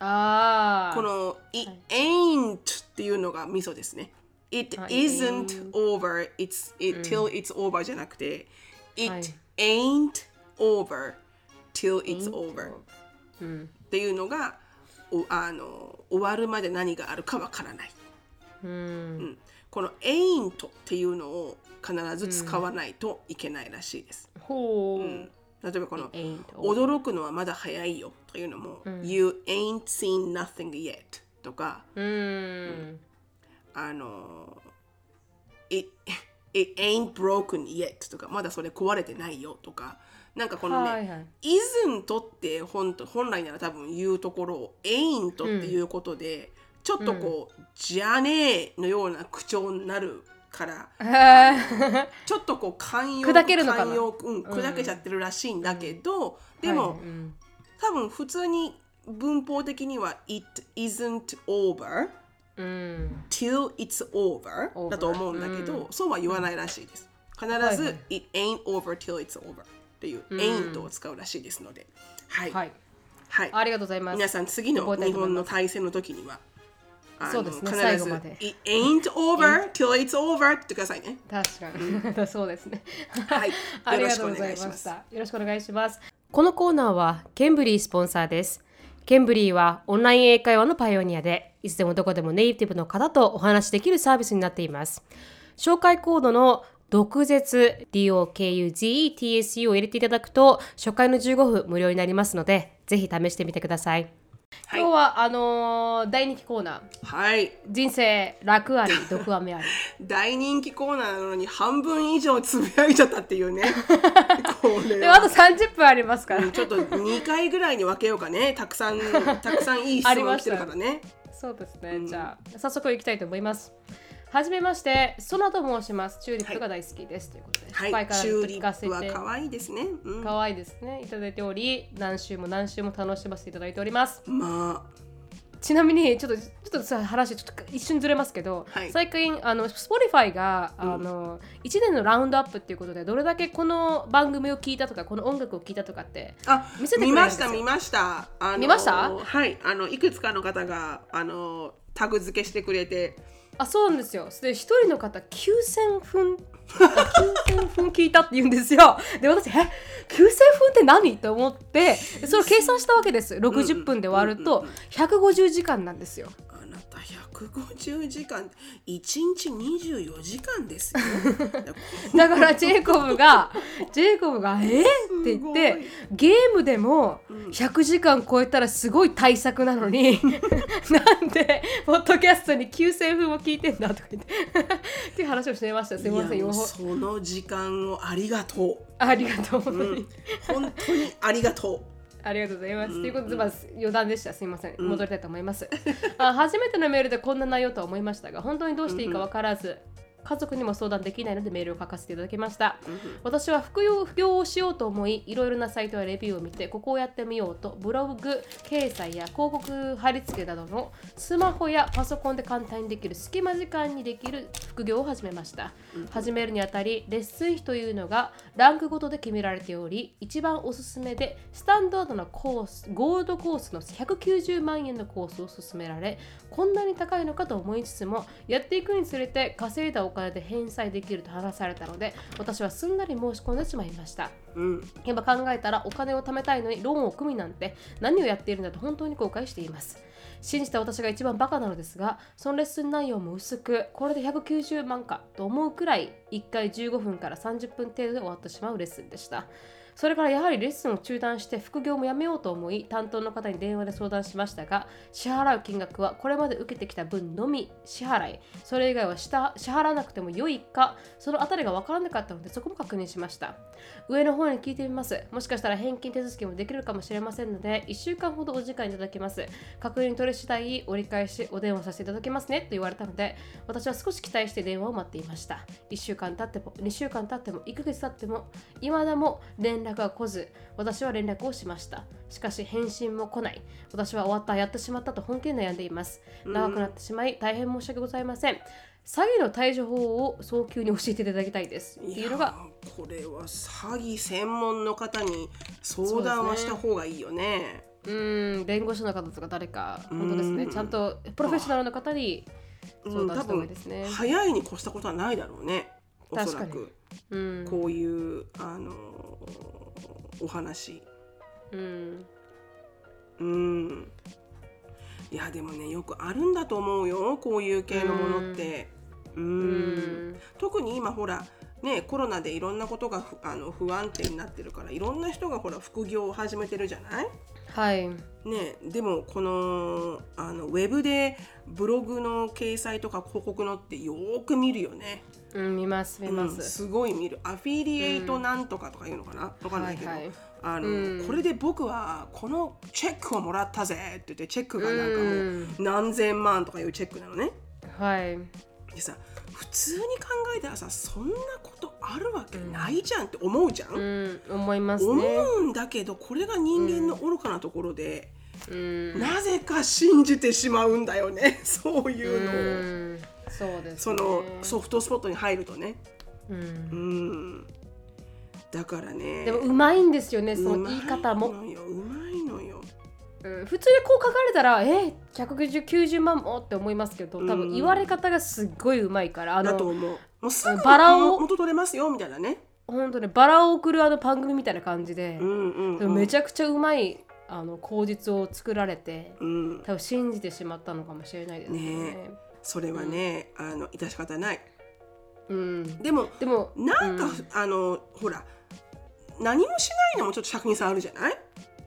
この It ain't っていうのがミソですね。It あ isn't over. It's, it, till it's over じゃなくて、It はい。ain't over till it's over うん。っていうのがおあの終わるまで何があるかわからない。うん。この ain't っていうのを必ず使わないといけないらしいです。ほう、例えばこの驚くのはまだ早いよというのも、You ain't seen nothing yet とか、うん。あの it, it ain't broken yet とかまだそれ壊れてないよとかなんかこのね、はいはい。isn't って本当本来なら多分言うところを ain't っていうことで、ちょっとこう、じゃねえのような口調になるからちょっとこう寛容砕けるのかな？うん、砕けちゃってるらしいんだけど、でも、はい。うん。多分普通に文法的には It isn't over うん。till it's over, Over だと思うんだけど、そうは言わないらしいです。必ず、はいはい。It ain't over till it's over っていう、ain't を使うらしいですので、はい。はい。はい。ありがとうございます。皆さん、次の日本の対戦の時には、そうですね最後まで It ain't over till it's over ってくださいね。確かに、そうですね。はい *laughs* ありがとうございました。よろしくお願いします。このコーナーはケンブリースポンサーです。ケンブリーはオンライン英会話のパイオニアで、いつでもどこでもネイティブの方とお話しできるサービスになっています。紹介コードの毒舌 DOKUZETSU を入れていただくと初回の15分無料になりますのでぜひ試してみてください、はい。今日はあのー大人気コーナー。はい。人生楽あり毒あめあり。大人気コーナーなのに半分以上つぶやいちゃったっていうね。*laughs* これは。でもあと30分ありますから、ちょっと2回ぐらいに分けようかね。たくさん、たくさんいい質問来てるからね。*laughs* そうですね、じゃあ早速いきたいと思いますはじめましてソナと申します。チューリップが大好きです、ということではい。からチューリップは可愛いですね。うん、可愛いですね。いただいており何週も何週も楽しませていただいております。まちなみにちょっとちょっとさ話ちょっと一瞬ずれますけど、はい。最近あの Spotify が、あの1年のラウンドアップっていうことでどれだけこの番組を聞いたとかこの音楽を聞いたとかってあ、見せてくれ見るんですよ。ました見ました。見ました？はい。あのいくつかの方があのタグ付けしてくれて、あそうなんですよ。で一人の方9000分。あ9000分聞いたって言うんですよ。で私え？9000分って何？と思ってでそれを計算したわけです。60分で割ると150時間なんですよ150時間、1日24時間ですよ。*laughs* だからジェイコブがジェイコブが「え？ーって言ってゲームでも100時間超えたらすごい対策なのに *laughs* なんでポッドキャストに9000分も聞いてんだとか言ってっていう話をしてました。すいませんその時間をありがとう。ありがとう、本当に本当にありがとう。ありがとうございます。ということで、まあ、余談でした。すみません。戻りたいと思います。あ初めてのメールでこんな内容とは思いましたが、本当にどうしていいか分からず、家族にも相談できないのでメールを書かせていただきました。私は副業副業をしようと思い、いろいろなサイトやレビューを見て、ここをやってみようと、ブログ掲載や広告貼り付けなどのスマホやパソコンで簡単にできる隙間時間にできる副業を始めました。始めるにあたり、レッスン費というのがランクごとで決められており、一番おすすめでスタンダードなコース、ゴールドコースの190万円のコースを勧められ、こんなに高いのかと思いつつも、やっていくにつれて稼いだおお金で返済できると話されたので私はすんなり申し込んでしまいました。うん。今考えたらお金を貯めたいのにローンを組みなんて何をやっているんだと本当に後悔しています。信じた私が一番バカなのですがそのレッスン内容も薄くこれで190万かと思うくらい1回15分から30分程度で終わってしまうレッスンでしたそれからやはりレッスンを中断して副業もやめようと思い担当の方に電話で相談しましたが支払う金額はこれまで受けてきた分のみ支払い。それ以外はした支払わなくても良いかそのあたりが分からなかったのでそこも確認しました。上の方に聞いてみます。もしかしたら返金手続きもできるかもしれませんので1週間ほどお時間いただきます。確認取り次第折り返しお電話させていただきますねと言われたので私は少し期待して電話を待っていました。1週間経っても2週間経っても1ヶ月経っても今でも連絡が来ず私は連絡をしました。しかし返信も来ない。私は終わった。やってしまったと本気で悩んでいます。長くなってしまい大変申し訳ございません。詐欺の対処法を早急に教えていただきたいです。っていうのがこれは詐欺専門の方に相談はした方がいいよね。うん弁護士の方とか誰か本当ですね。うんちゃんとプロフェッショナルの方に相談した方がいい分ですね、早いに越したことはないだろうねおそらくうん。こういうあのお話。うん。うんいやでもねよくあるんだと思うよこういう系のものって。うんうん。特に今ほらねコロナでいろんなことがふあの不安定になってるからいろんな人がほら副業を始めてるじゃない？はい。ねでもこのあのウェブでブログの掲載とか広告のってよーく見るよね、うん見ます見うん、ます、すごい見る。アフィリエイトなんとかとかいうのかな、わかんないけど、はいはい。あのうん。これで僕はこのチェックをもらったぜって言ってチェックがなんかもううん。何千万とかいうチェックなのね。はい。でさ普通に考えたらさそんなことあるわけないじゃんって思うじゃん、うん思います思ねうんだけどこれが人間の愚かなところで、うん。なぜか信じてしまうんだよね。*laughs* そういうのを、うんそうですね。そのソフトスポットに入るとね。うん。うん。だからね。でもうまいんですよねその言い方も、うまいのよ。うん、普通にこう書かれたらえ190万もって思いますけど多うん。分言われ方がすっごいうまいからあのだと思う。もうすぐバラを元取れますよみたいなね。本当ねバラを送るあの番組みたいな感じでう、んうん、でもめちゃくちゃうまいあの口実を作られてうん。多分信じてしまったのかもしれないですね。ねそれはね、あの致し方ない。うん、でもでもなんか、うん。あのほら何もしないのもちょっと尺に差あるじゃない、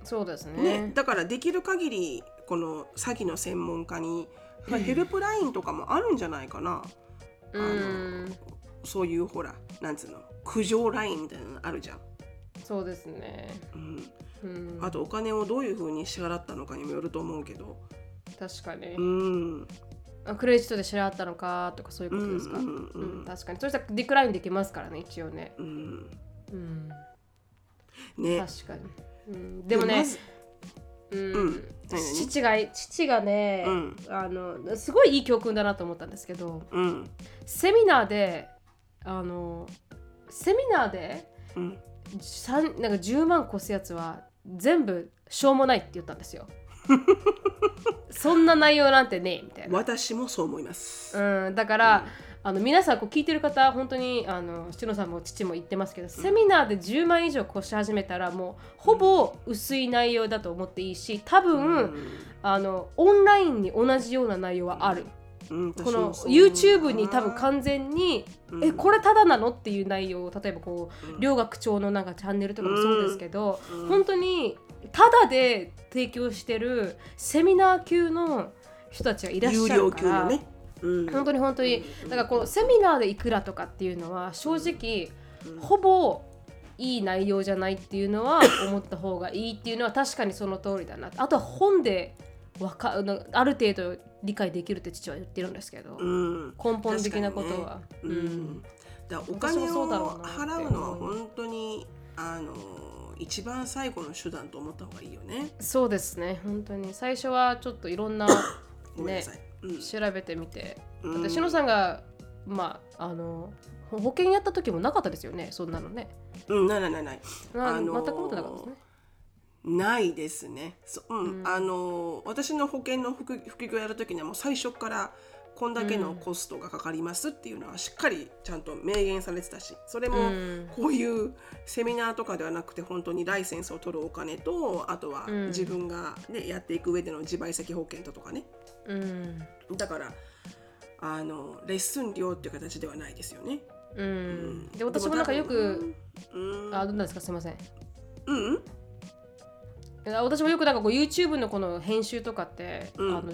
そうですね。ねだからできる限りこの詐欺の専門家に、まあ、ヘルプラインとかもあるんじゃないかな、うん。そういうほらなんつうの？苦情ラインみたいなのあるじゃん、そうですね、うん、うん、あとお金をどういうふうに支払ったのかにもよると思うけど。確かに、うん。あクレジットで支払ったのかとかそういうことですか、うんうんうんうん。確かに。そしたらディクラインできますからね一応ね、うん。うん、ね。確かに、うん、でもねうん。父が父がね、うん。あのすごいいい教訓だなと思ったんですけどうん。セミナーであのセミナーでうん。なんか10万越すやつは全部しょうもないって言ったんですよそんな内容なんてねえみたいな、私もそう思います、うん、だから、あの皆さんこう聞いてる方本当にあのしのさんも父も言ってますけど、セミナーで10万以上越し始めたらもうほぼ薄い内容だと思っていいし多分、あのオンラインに同じような内容はある、うん、この YouTube に多分完全に、うん。えこれただなの？っていう内容を例えばこう、うん。両学長のなんかチャンネルとかもそうですけど、うん。本当にただで提供してるセミナー級の人たちがいらっし有ゃるから料級の。ね、うん、本当に本当にうん。だからこのセミナーでいくらとかっていうのは正直うん。ほぼいい内容じゃないっていうのは思った方がいいっていうのは確かにその通りだな。あとは本でわかある程度理解できるって父は言ってるんですけど、うん、根本的なことは、ね。うん。だお金を払うのは本当にあの一番最後の手段と思った方がいいよね。そうですね。本当に。最初はちょっといろんな *coughs* ね。うん。調べてみて。うん。私野さんがまああの保険やった時もなかったですよね？そんなのね。うん、ないないないない。なあのー全く持ってなかったですね。ないですね。そうん、うん。あの私の保険の副副業やるときにはもう最初からこんだけのコストがかかりますっていうのはしっかりちゃんと明言されてたしそれもうん。こういうセミナーとかではなくて本当にライセンスを取るお金とあとはうん。自分が、ねやっていく上での自賠責保険とかね。うん。だからあのレッスン料っていう形ではないですよね。うん。で私もなんかよくうん。あどうなんですか？すいませんうん。いや私もよくなんかこう YouTube のこの編集とかって、うん。あの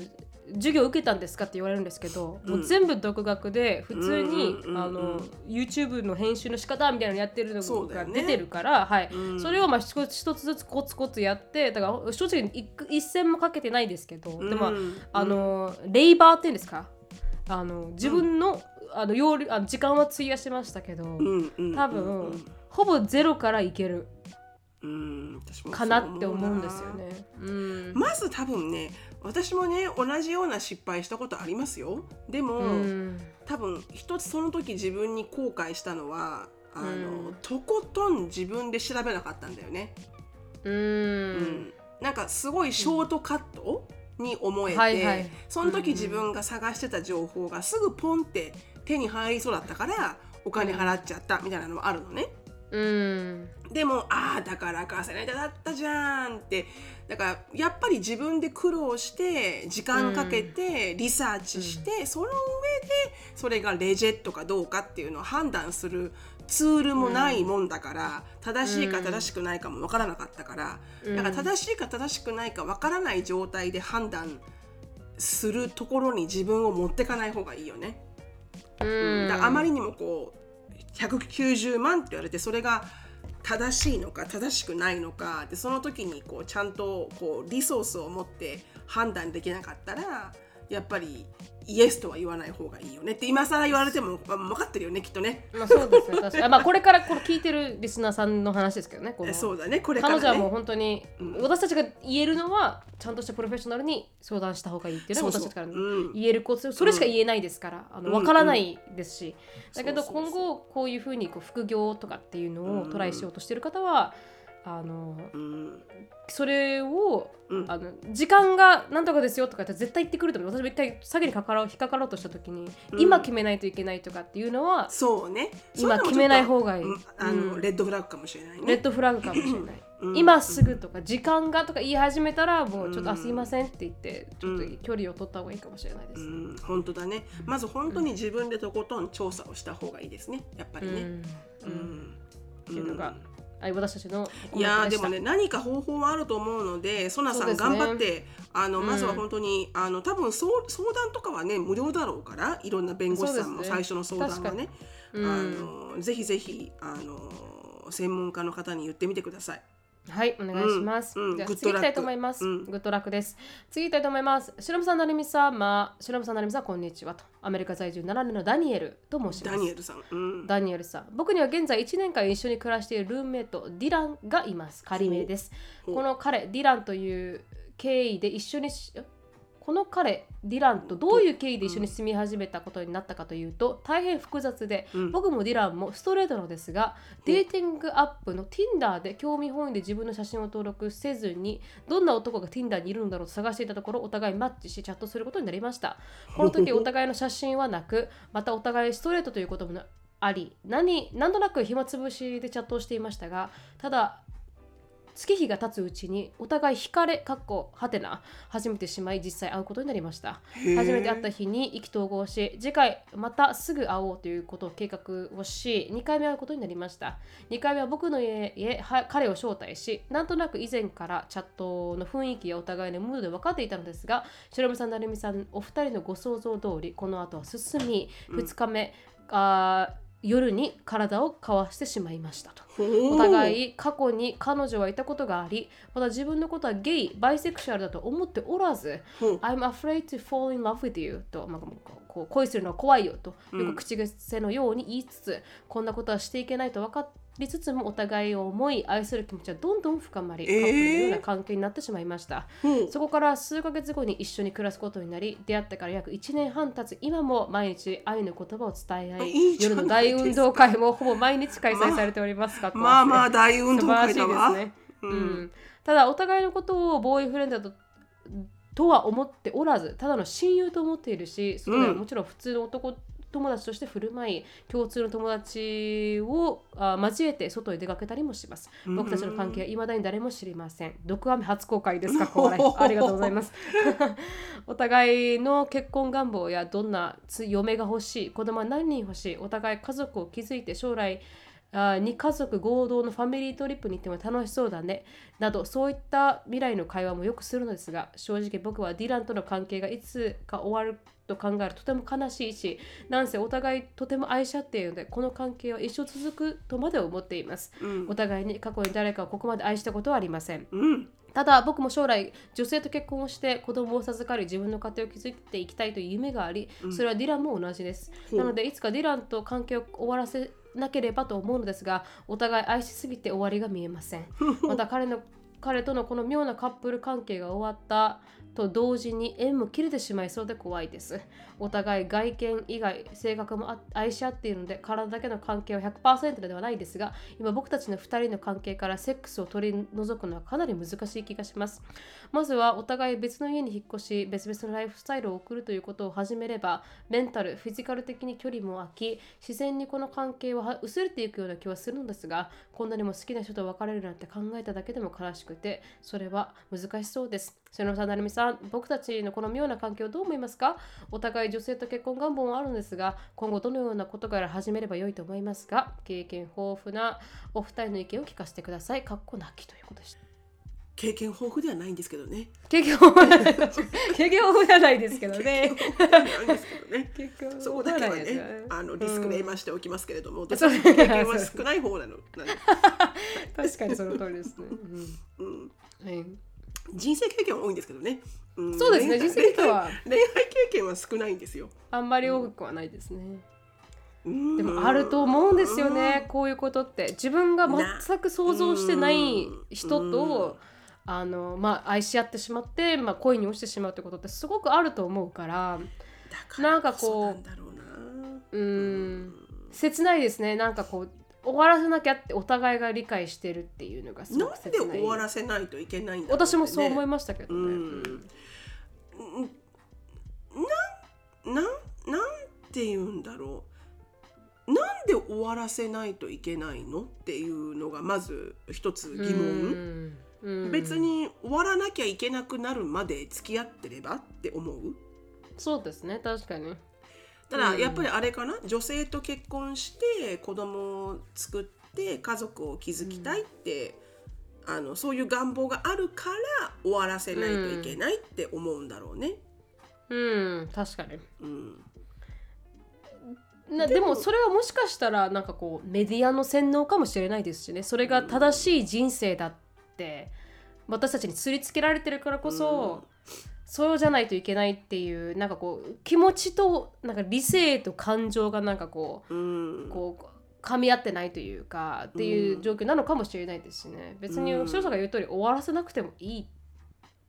授業受けたんですかって言われるんですけど、うん。もう全部独学で普通に、あの YouTube の編集の仕方みたいなのやってるのが出てるから、はい。うん。それをまあ一つずつコツコツやってだから正直一一銭もかけてないですけど、でもうん。あのレイバーっていうんですか？あの自分の,、あの要領あの時間は費やしましたけど、多分、ほぼゼロからいける。うんかなって思うんですよね。うん。まず多分ね私もね同じような失敗したことありますよ。でも、うん。多分一つその時自分に後悔したのはあの、うん。とことん自分で調べなかったんだよね、ううん。んなんかすごいショートカットに思えて、はいはい。その時自分が探してた情報がすぐポンって手に入りそうだったからお金払っちゃったみたいなのもあるのね。うん。でもああだから稼いだだったじゃんってだからやっぱり自分で苦労して時間かけてリサーチして、その上でそれがレジェットかどうかっていうのを判断するツールもないもんだから、正しいか正しくないかも分からなかったから、うん。だから正しいか正しくないか分からない状態で判断するところに自分を持ってかない方がいいよね。うん。だあまりにもこう190万って言われてそれが正しいのか正しくないのかでその時にこうちゃんとこうリソースを持って判断できなかったらやっぱりイエスとは言わない方がいいよね。って今更言われても、まあ、分かってるよねきっとね。まあそうですね確かに。あまあこれからこれ聞いてるリスナーさんの話ですけどねこの。そうだね。これから、ね、彼女はもう本当に、うん。私たちが言えるのはちゃんとしたプロフェッショナルに相談した方がいいっていうのは私たちからうん。言えることそれしか言えないですから、あのうん。分からないですし、だけどそうそうそう今後こういうふうにこう副業とかっていうのうん。をトライしようとしてる方は、あのうん。それをうん。あの時間がなんとかですよとかって絶対言ってくると思う。私も一回詐欺にかかろう引っかかろうとした時に、うん。今決めないといけないとかっていうのはそうね。今決めない方がいい。あの、うん。レッドフラッグかもしれないね。レッドフラグかもしれない、うん。今すぐとか時間がとか言い始めたらもうちょっと、うん。あすいませんって言ってちょっと距離を取った方がいいかもしれないです、うん、本当だね。まず本当に自分でとことん調査をした方がいいですね。やっぱりね。うん。っていうのが私たちのいやーでもね何か方法はあると思うのでソナさん頑張って、あのうん。まずは本当にあの多分相相談とかはね無料だろうからいろんな弁護士さんも最初の相談はねうん。あのぜひぜひあの専門家の方に言ってみてください。はい、お願いします。うんうんじゃあ次行きたいと思います。うんグッドラックです。次行きたいと思います。しのぶさん、なるみさん、まあ、しのぶさん、なるみさん、こんにちはと。アメリカ在住7年のダニエルと申します。ダニエルさん。うん。ダニエルさん。僕には現在1年間一緒に暮らしているルームメイト、ディランがいます。仮名です。この彼、ディランという経緯で一緒にし、この彼、ディランとどういう経緯で一緒に住み始めたことになったかというと、大変複雑で、うん。僕もディランもストレートのですが、デーティングアップの Tinder で興味本位で自分の写真を登録せずに、どんな男が Tinder にいるんだろうと探していたところ、お互いマッチし、チャットすることになりました。この時、お互いの写真はなく、*laughs* またお互いストレートということもあり、何なんとなく暇つぶしでチャットをしていましたが、ただ、月日が経つうちにお互い惹かれかっこはてな始めてしまい実際会うことになりました。初めて会った日に意気投合し次回またすぐ会おうということを計画をし2回目会うことになりました。2回目は僕の家へは彼を招待しなんとなく以前からチャットの雰囲気やお互いのムードで分かっていたのですが白目さん成美さんお二人のご想像通りこの後は進み2日目、あー夜に体を交わしてしまいましたと。おお互い過去に彼女はいたことがありまた自分のことはゲイバイセクシュアルだと思っておらず I'm afraid to fall in love with you と、まあ、こう恋するのは怖いよとよく口癖のように言いつつ、こんなことはしていけないと分かりつつもお互いを思い愛する気持ちはどんどん深まり、えー。カップルのような関係になってしまいました。ほうそこから数ヶ月後に一緒に暮らすことになり出会ってから約1年半経つ今も毎日愛の言葉を伝え合い夜の大運動会もほぼ毎日開催されておりますが、*laughs* まあまあ大運動会だわ。素晴らしいですね、うん。ただお互いのことをボーイフレンドととは思っておらずただの親友と思っているしそれはもちろん普通の男友達として振る舞い共通の友達をあ交えて外へ出かけたりもします。僕たちの関係はいまだに誰も知りません。毒飴初公開ですか？*laughs* これありがとうございます。*laughs* お互いの結婚願望やどんなつ嫁が欲しい子供は何人欲しいお互い家族を築いて将来あ2家族合同のファミリートリップに行っても楽しそうだね。などそういった未来の会話もよくするのですが正直僕はディランとの関係がいつか終わると考えるととても悲しいしなんせお互いとても愛し合っているのでこの関係は一生続くとまで思っています、お互いに過去に誰かをここまで愛したことはありません。うん。ただ僕も将来女性と結婚をして子供を授かり自分の家庭を築いていきたいという夢がありそれはディランも同じです、ほう。なのでいつかディランと関係を終わらせなければと思うのですがお互い愛しすぎて終わりが見えません。*laughs* また彼の彼とのこの妙なカップル関係が終わったと同時に縁も切れてしまいそうで怖いです。お互い外見以外性格も愛し合っているので体だけの関係は100%ではないですが今僕たちの2人の関係からセックスを取り除くのはかなり難しい気がします。まずはお互い別の家に引っ越し別々のライフスタイルを送るということを始めればメンタルフィジカル的に距離も空き自然にこの関係は薄れていくような気はするのですがこんなにも好きな人と別れるなんて考えただけでも悲しくてそれは難しそうです瀬野さん、成美さん、僕たちのこの妙な関係をどう思いますか？お互い女性と結婚願望もあるんですが、今後どのようなことから始めれば良いと思いますか？経験豊富なお二人の意見を聞かせてください。かっこなきということでした。経験豊富ではないんですけどね。経験豊富じゃない *laughs* 経験豊富じゃないですけどね。そこだけはねあのディスクレーマーしておきますけれども、経験は少ない方なの。*laughs* 確かにその通りですね。うん。うん。はい、人生経験は多いんですけどね、ん。そうですね、人生経験は。恋愛経験は少ないんですよ。あんまり多くはないですね。うん。でもあると思うんですよね、こういうことって。自分が全く想像してない人と、あのまあ、愛し合ってしまって、まあ、恋に落ちてしまうってことってすごくあると思うからだからなんかこうそなんだろうな。うーん。切ないですね。なんかこう終わらせなきゃってお互いが理解してるっていうのがすごなんでく切ない。終わらせないといけないんだね。私もそう思いましたけどね、うん。ななんなんて言うんだろう。なんで終わらせないといけないのっていうのがまず一つ疑問、別に終わらなきゃいけなくなるまで付き合ってればって思う？そうですね確かに。ただうん。やっぱりあれかな？女性と結婚して子供を作って家族を築きたいって、あのそういう願望があるから終わらせないといけないって思うんだろうね。うん確かに。うん。なでもそれはもしかしたらなんかこうメディアの洗脳かもしれないですしね。それが正しい人生だって私たちにすりつけられてるからこそ、そうじゃないといけないっていうなんかこう気持ちとなんか理性と感情がなんかこううん。こう噛み合ってないというかっていう状況なのかもしれないですしね。別にうん。白さんが言う通り終わらせなくてもいい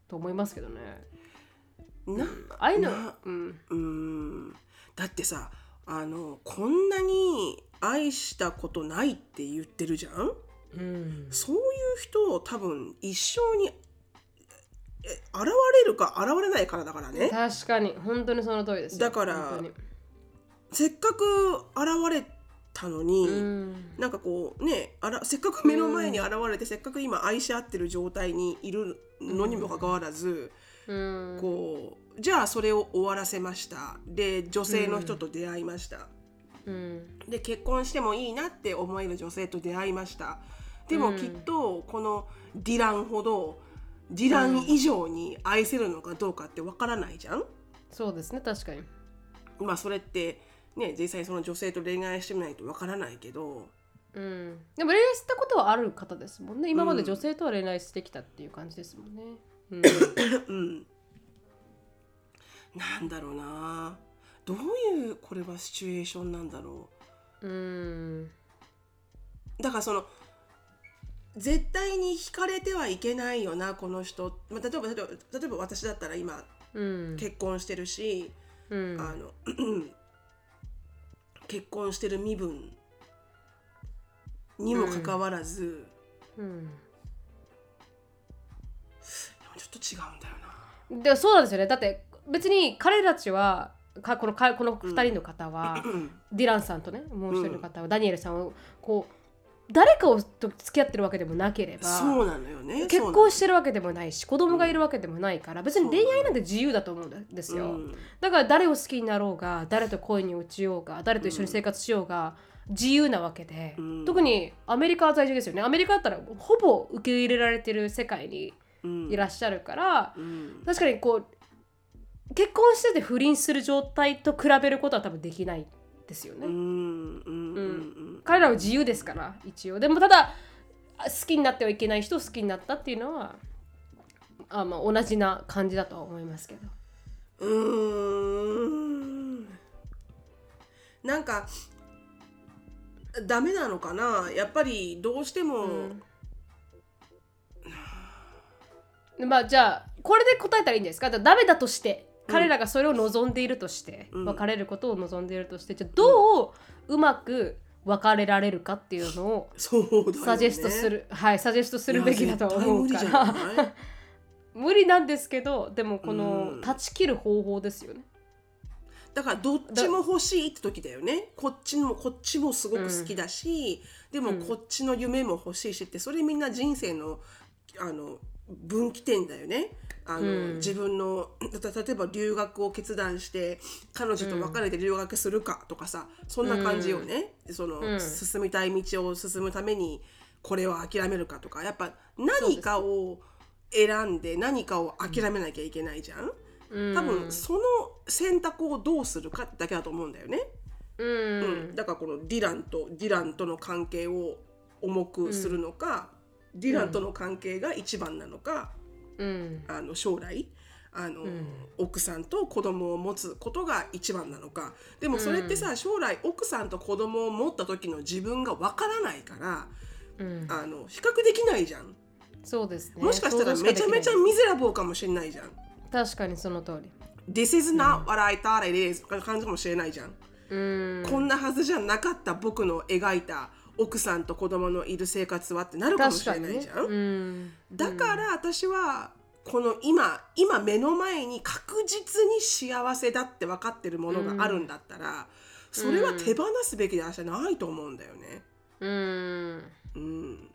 と思いますけどね。なああいうのうん。だってさあのこんなに愛したことないって言ってるじゃん？うん。そういう人多分一生にえ現れるか現れないからだからね。確かに。本当にその通りですよ。だからせっかく現れたのに、うん。なんかこうねあらせっかく目の前に現れて、せっかく今愛し合ってる状態にいるのにもかかわらず、うん。こうじゃあそれを終わらせました。で女性の人と出会いました、うん。で結婚してもいいなって思える女性と出会いましたでもうん。きっとこのディランほどディラン以上に愛せるのかどうかってわからないじゃん、そうですね確かに。まあそれってね実際その女性と恋愛してみないとわからないけど。うん。でも恋愛したことはある方ですもんね。今まで女性とは恋愛してきたっていう感じですもんね。うん。うん。なんだろうな。どういうこれはシチュエーションなんだろう。ん。うだからその絶対に惹かれてはいけないよなこの人、まあ、例えば例えば例えば私だったら今うん。結婚してるし、うん。あの *clears throat* 結婚してる身分にもかかわらず、うん。でもちょっと違うんだよな。でそうなんですよね。だって別に彼らたちはかこのかこの2人の方は、*clears throat* ディランさんとねもう一人の方は、ダニエルさんをこう誰かをと付き合ってるわけでもなければそうなのよね。結婚してるわけでもないし子供がいるわけでもないから別に恋愛なんて自由だと思うんですよ、うん。だから誰を好きになろうが誰と恋に落ちようが誰と一緒に生活しようが自由なわけで、うん。特にアメリカは在住ですよね。アメリカだったらほぼ受け入れられてる世界にうん。いらっしゃるから、うん。確かにこう結婚してて不倫する状態と比べることは多分できないですよね、うん彼らは自由ですから一応。でもただ好きになってはいけない人を好きになったっていうのはあ、まあ、同じな感じだとは思いますけど。うーん。なんかダメなのかな？やっぱりどうしても、でまあじゃあこれで答えたらいいんですか？ダメだとして彼らがそれを望んでいるとして、うん。別れることを望んでいるとしてじゃあどううまく別れられるかっていうのをサジェストする、はいサジェストするべきだと思うから。ゃない。無理なんですけどでもこのうん。断ち切る方法ですよね。だからどっちも欲しいって時だよね。こっちもこっちもすごく好きだし、でもこっちの夢も欲しいしってそれみんな人生のあの分岐点だよねあの、うん。自分の *clears throat* た例えば留学を決断して彼女と別れて留学するかとかさそんな感じよね、その、うん。進みたい道を進むためにこれを諦めるかとか。やっぱ何かを選んで何かを諦めなきゃいけないじゃん。うん。多分その選択をどうするかだけだと思うんだよね、うん、うん。だからこのディランとディランとの関係を重くするのか、ディランとの関係が一番なのか、うん。あの将来あの、奥さんと子供を持つことが一番なのか。でもそれってさ、将来奥さんと子供を持った時の自分がわからないからうん、あの比較できないじゃん。そうですね。もしかしたらめちゃめちゃミゼラボーかもしれないじゃん。確かにその通り。This is not what I thought it is 感じかもしれないじゃん。うん。こんなはずじゃなかった僕の描いた奥さんと子供のいる生活はってなるかもしれないじゃん。うん。だから私はこの今今目の前に確実に幸せだって分かってるものがあるんだったら、それは手放すべきではないと思うんだよね。うん。うん、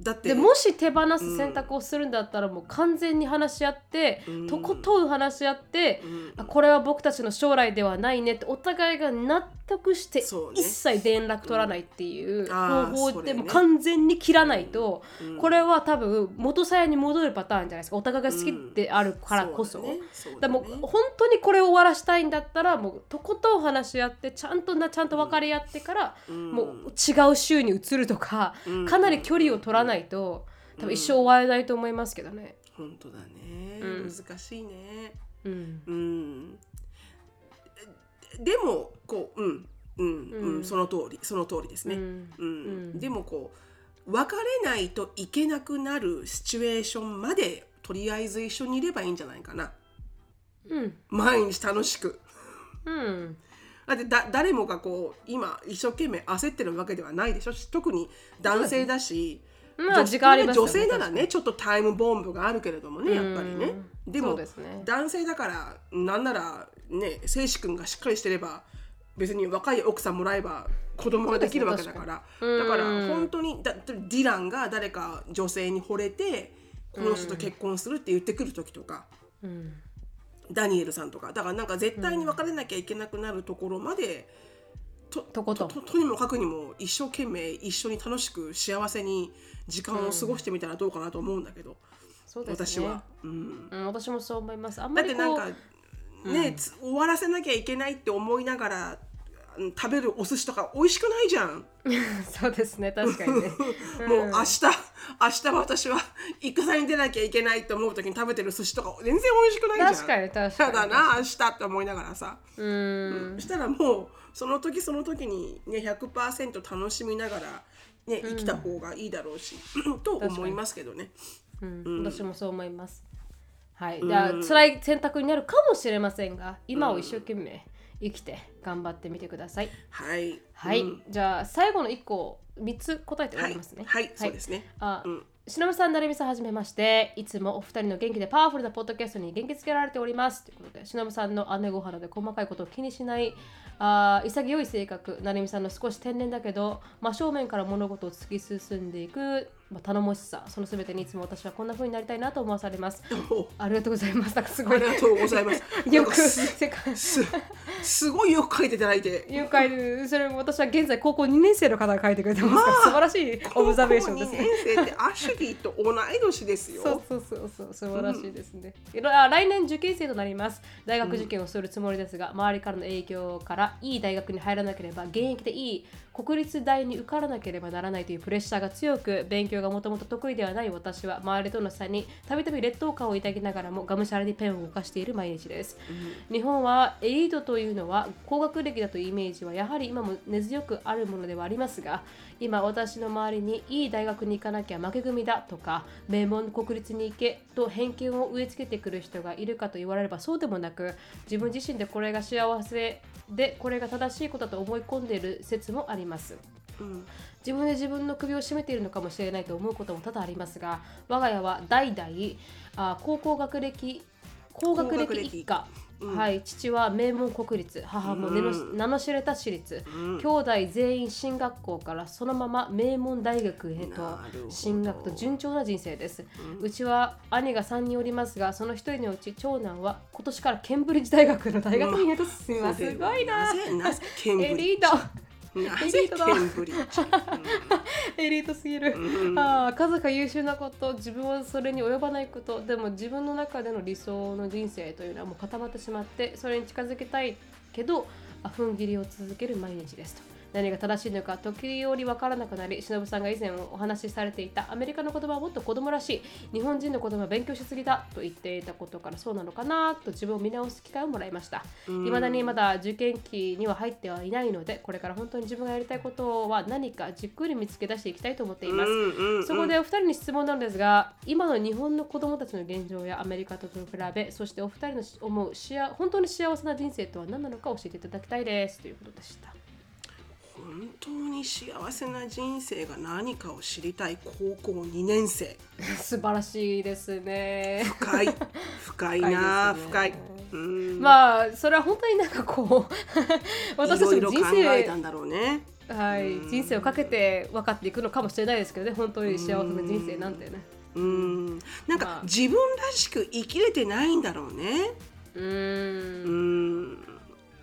だってでもし手放す選択をするんだったらもう完全に話し合って、うん。とことん話し合って、うん。あこれは僕たちの将来ではないねってお互いが納得して、一切連絡取らないっていう方法でも完全に切らないと、うん。これは多分元さやに戻るパターンじゃないですか。お互いが好きであるからこそ。うだね。そうだだねもう本当にこれを終わらしたいんだったらもうとことん話し合ってちゃんとなちゃんと分かり合ってから、ん。もう違う州に移るとか、うん。かなり距離を取らないと多分一生終われないと思いますけどね。本当だね、うん。難しいね。うん。うん、でもこううん。うん。うん、うん。その通り。その通りですね。うん。でもこう別れないといけなくなるシチュエーションまでとりあえず一緒にいればいいんじゃないかな。うん。毎日楽しく。うん。だってだ誰もがこう今一生懸命焦ってるわけではないでしょ。特に男性だし。まあ時間ありますよね女性ならねちょっとタイムボンブがあるけれどもねやっぱりね。うんでもね。男性だからなんならね精子君がしっかりしてれば別に若い奥さんもらえば子供ができるわけだから。ね。だからうん。本当にだディランが誰か女性に惚れてこの人と結婚するって言ってくる時とか、うん。ダニエルさんとか。だからなんか絶対に別れなきゃいけなくなるところまで、ととことんととにもかくにも一生懸命一緒に楽しく幸せに時間を過ごしてみたらどうかなと思うんだけど、そうですね私は。うんうん、私もそう思います。あんまりだってなんかね、つ終わらせなきゃいけないって思いながらうん食べるお寿司とか美味しくないじゃん。*laughs* そうですね確かにね。*laughs* もう明日明日私は戦に出なきゃいけないって思う時に食べてる寿司とか全然美味しくないじゃん。確かに確かにやだな明日って思いながらさ。うんそしたらもうその時その時にね100%楽しみながらね生きた方がいいだろうし、と思いますけどね。うん、私もそう思います。はい、じゃあ辛い選択になるかもしれませんが、今を一生懸命生きて頑張ってみてください。はい。はい、うんじゃあ最後の一個三つ答えて終わりますね。はいはいそうですねあ、うんしのぶさん、なるみさん、はじめまして。いつもお二人の元気でパワフルなポッドキャストに元気づけられております。ということで、しのぶさんの姉御肌で細かいことを気にしない、あ潔い性格、成美さんの少し天然だけど、真正面から物事を突き進んでいく、まあ、頼もしさ、そのすべてにいつも私はこんな風になりたいなと思わされます。おありがとうございます。なんかすごいあり。がとうございます。*laughs* よくす世界すすごいよく書いていただいて。誘拐それも私は現在高校2年生の方が書いてくれてますから、まあ素晴らしいオブザベーションですね。高校二年生ってアシュリーと同い年ですよ。そうそうそうそう素晴らしいですね、いろあ来年受験生となります大学受験をするつもりですが、周りからの影響からいい大学に入らなければ現役でいい国立大に受からなければならないというプレッシャーが強く勉強がもともと得意ではない私は周りとの差にたびたび劣等感を抱きながらもがむしゃらにペンを動かしている毎日です、日本はエリートというのは高学歴だというイメージはやはり今も根強くあるものではありますが今私の周りにいい大学に行かなきゃ負け組だとか名門国立に行けと偏見を植え付けてくる人がいるかと言われればそうでもなく自分自身でこれが幸せでこれが正しいことだと思い込んでいる説もあります。うん自分で自分の首を絞めているのかもしれないと思うことも多々ありますが我が家は代々あ高校学歴高学歴一家うん。はい、父は名門国立母も名の,、うん。名の知れた私立、うん。兄弟全員進学校からそのまま名門大学へと進学と順調な人生です、うちは兄が3人おりますがその1人のうち長男は今年からケンブリッジ大学の大学院へと進みます、すごいな。なぜなぜケンブリッジ？エリートエリートだ。*laughs* エリートすぎる、うん。ああ数が優秀なこと自分はそれに及ばないこと。でも自分の中での理想の人生というのはもう固まってしまってそれに近づけたいけどあ踏ん切りを続ける毎日ですと何が正しいのか時折分からなくなり忍さんが以前お話しされていたアメリカの言葉はもっと子供らしい日本人の言葉は勉強しすぎだと言っていたことからそうなのかなと自分を見直す機会をもらいました。いまだにまだ受験期には入ってはいないのでこれから本当に自分がやりたいことは何かじっくり見つけ出していきたいと思っています、うんうんうん。そこでお二人に質問なんですが今の日本の子供たちの現状やアメリカと比べそしてお二人の思う本当に幸せな人生とは何なのか教えていただきたいですということでした本当に幸せな人生が何かを知りたい高校2年生。素晴らしいですね。深い。深いな。深深い。ねうん。まあそれは本当になんかこう私たちの人生えたんだろうね。はい、人生をかけて分かっていくのかもしれないですけどね。本当に幸せな人生なんてね。うん。なんまあ。か自分らしく生きれてないんだろうね。うーうん。ん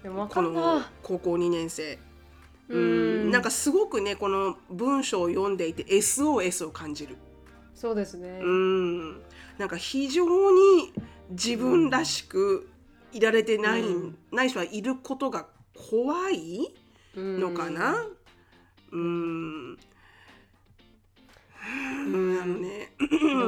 でもこの高校2年生ううん。んなんかすごくねこの文章を読んでいて SOS を感じる。そうですね。うん。なんか非常に自分らしくいられてない、うん。ない人はいることが怖いのかな？うん。うん。あのね